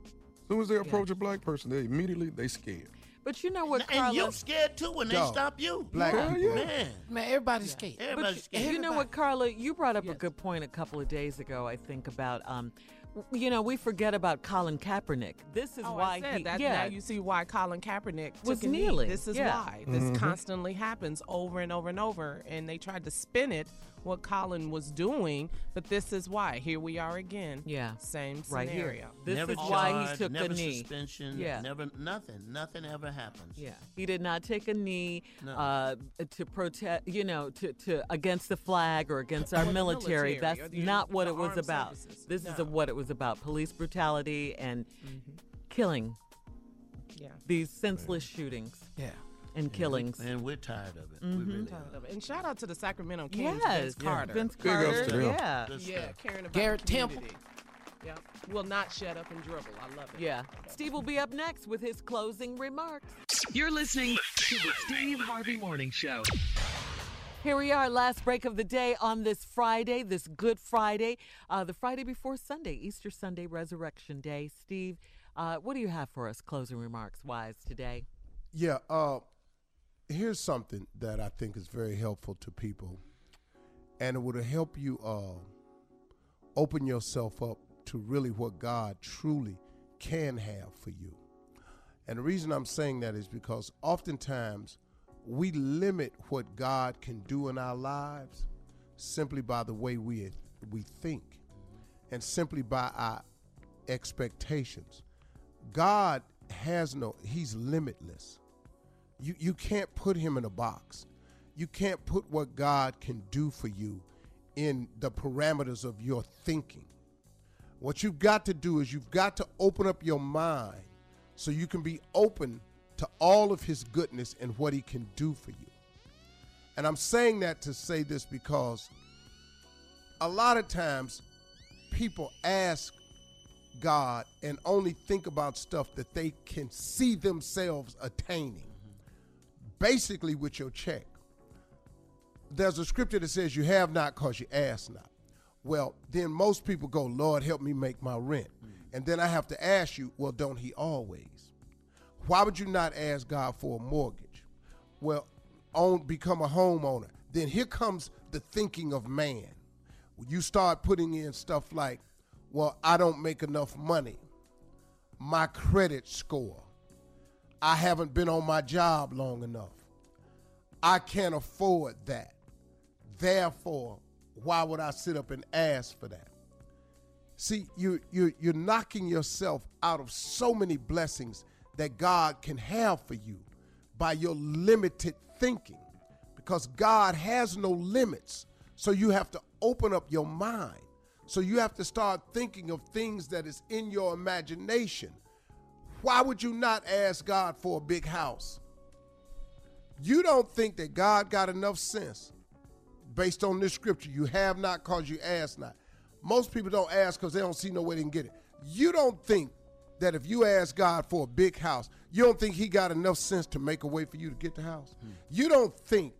As soon as they approach a black person, they immediately they scared. But you know what, Carla? And Carla? you scared too when they Dog. stop you. Black Yeah, people. Man. Man, everybody's scared. But Everybody's you- scared. you know what, Carla? You brought up a good point a couple of days ago. I think about, um, you know, we forget about Colin Kaepernick. This is Oh, why I said he, that. yeah, Now you see why Colin Kaepernick Was took a knee. kneeling. This is Yeah. why. This Mhm. constantly happens over and over and over, and they tried to spin it what Colin was doing, but this is why. Here we are again. Yeah. Same Right here. scenario. This never is why he took never a knee. suspension. Yeah. Never nothing. Nothing ever happens. Yeah, he did not take a knee No. uh, to protest, you know, to, to against the flag or against our military. military That's the- not what it was about. services. This is No. Mm-hmm. what it was about: police brutality and killing. Yeah. These senseless shootings. Yeah. And killings. And we're tired of it. Mhm. We really Tired are. of it. And shout out to the Sacramento Kings, Yes, Vince Carter. Vince Big Carter. to. Yeah, Good Yeah, stuff. caring about Garrett the Temple. community. Yep. Will not shut up and dribble. I love it. yeah. Steve will be up next with his closing remarks. You're listening to the Steve Harvey Morning Show. Here we are, last break of the day on this Friday, this Good Friday, uh, the Friday before Sunday, Easter Sunday, Resurrection Day. Steve, uh, what do you have for us, closing remarks wise, today? Yeah, uh, here's something that I think is very helpful to people, and it would help you uh, open yourself up to really what God truly can have for you. And the reason I'm saying that is because oftentimes we limit what God can do in our lives simply by the way we we think and simply by our expectations. God has no he's limitless. You you can't put him in a box. You can't put what God can do for you in the parameters of your thinking. What you've got to do is you've got to open up your mind so you can be open to all of his goodness and what he can do for you. And I'm saying that to say this because a lot of times people ask God and only think about stuff that they can see themselves attaining. Basically, with your check. There's a scripture that says, You have not because you ask not. Well, then most people go, Lord, help me make my rent. Mm. And then I have to ask you, Well, don't He always? Why would you not ask God for a mortgage? Well, own, become a homeowner. Then here comes the thinking of man. You start putting in stuff like, well, I don't make enough money. My credit score. I haven't been on my job long enough. I can't afford that. Therefore, why would I sit up and ask for that? See, you, you, you're knocking yourself out of so many blessings that God can have for you by your limited thinking because God has no limits. So you have to open up your mind. So you have to start thinking of things that is in your imagination. Why would you not ask God for a big house? You don't think that God got enough sense based on this scripture. You have not because you ask not. Most people don't ask because they don't see no way they can get it. You don't think that if you ask God for a big house, you don't think He got enough sense to make a way for you to get the house. Hmm. You don't think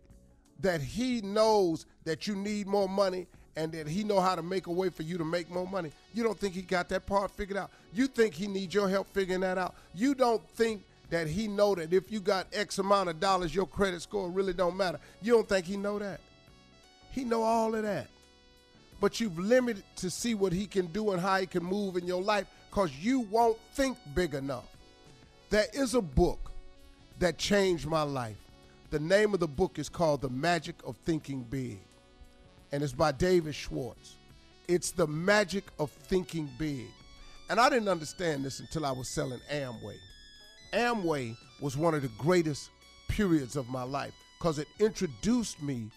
that He knows that you need more money and that He know how to make a way for you to make more money. You don't think He got that part figured out. You think He needs your help figuring that out. You don't think that He know that if you got X amount of dollars, your credit score really don't matter. You don't think He know that. He know all of that. But you've limited to see what He can do and how He can move in your life because you won't think big enough. There is a book that changed my life. The name of the book is called The Magic of Thinking Big, and it's by David Schwartz. It's The Magic of Thinking Big. And I didn't understand this until I was selling Amway. Amway was one of the greatest periods of my life because it introduced me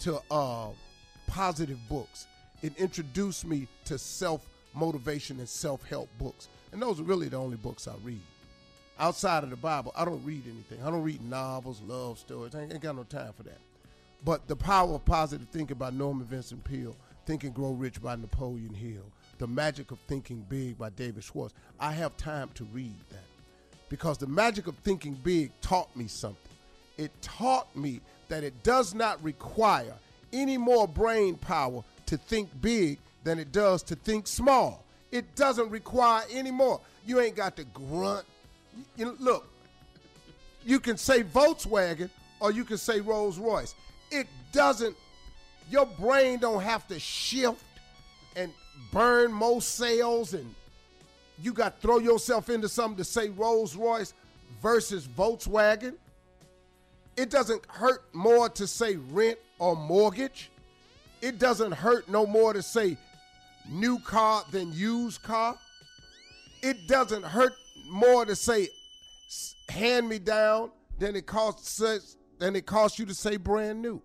to uh, positive books. It introduced me to self motivation and self help books. And those are really the only books I read. Outside of the Bible, I don't read anything. I don't read novels, love stories. I ain't, got no time for that. But The Power of Positive Thinking by Norman Vincent Peale, Think and Grow Rich by Napoleon Hill, The Magic of Thinking Big by David Schwartz, I have time to read that. Because the magic of thinking big taught me something. It taught me that it does not require any more brain power to think big than it does to think small. It doesn't require any more. You ain't got to grunt. You look, you can say Volkswagen or you can say Rolls Royce. Doesn't, your brain don't have to shift and burn more sales and you got to throw yourself into something to say Rolls Royce versus Volkswagen. It doesn't hurt more to say rent or mortgage. It doesn't hurt no more to say new car than used car. It doesn't hurt more to say hand me down than it costs than it costs you to say brand new.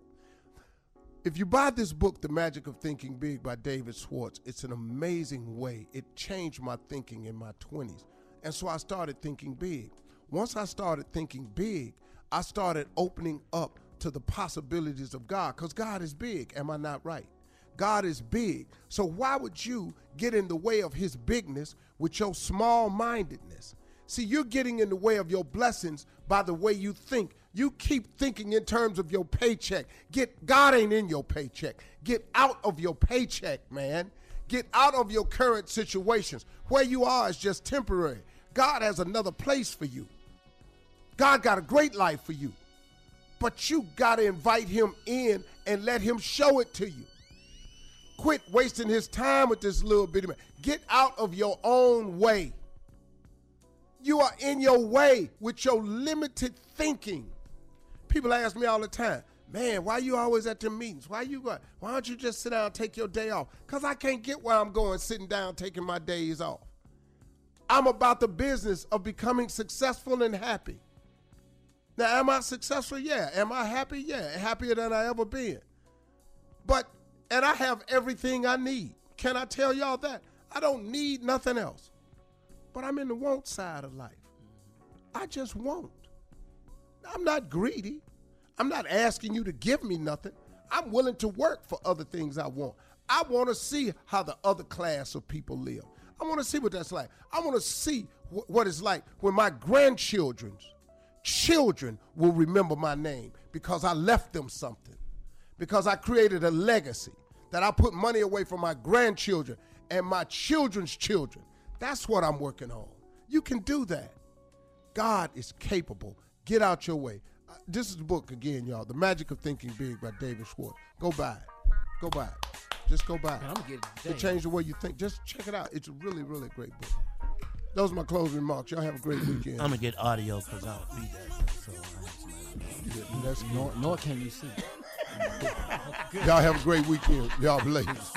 If you buy this book, The Magic of Thinking Big by David Schwartz, it's an amazing way. It changed my thinking in my 20s. And so I started thinking big. Once I started thinking big, I started opening up to the possibilities of God because God is big. Am I not right? God is big. So why would you get in the way of his bigness with your small mindedness? See, you're getting in the way of your blessings by the way you think. You keep thinking in terms of your paycheck. Get God ain't in your paycheck. Get out of your paycheck, man. Get out of your current situations. Where you are is just temporary. God has another place for you. God got a great life for you. but you got to invite him in and let him show it to you. Quit wasting his time with this little bitty man. Get out of your own way. You are in your way with your limited thinking. People ask me all the time, man, why you always at the meetings? Why you go? Why don't you just sit down and take your day off? Because I can't get where I'm going sitting down taking my days off. I'm about the business of becoming successful and happy. Now, am I successful? Yeah. Am I happy? Yeah. Happier than I ever been. But, and I have everything I need. Can I tell y'all that? I don't need nothing else. But I'm in the want side of life. I just want. I'm not greedy. I'm not asking you to give me nothing. I'm willing to work for other things I want. I want to see how the other class of people live. I want to see what that's like. I want to see wh- what it's like when my grandchildren's children will remember my name because I left them something, because I created a legacy, that I put money away for my grandchildren and my children's children. That's what I'm working on. You can do that. God is capable. Get out your way. Uh, This is the book again, y'all. The Magic of Thinking Big by David Schwartz. Go buy it. Go buy it. Just go buy it. Man, I'm gonna get it To change the way you think. Just check it out. It's a really, really great book. Those are my closing remarks. Y'all have a great weekend. I'm gonna get audio because I don't read that. So That's nor, nor can you see. Y'all have a great weekend. Y'all blessed.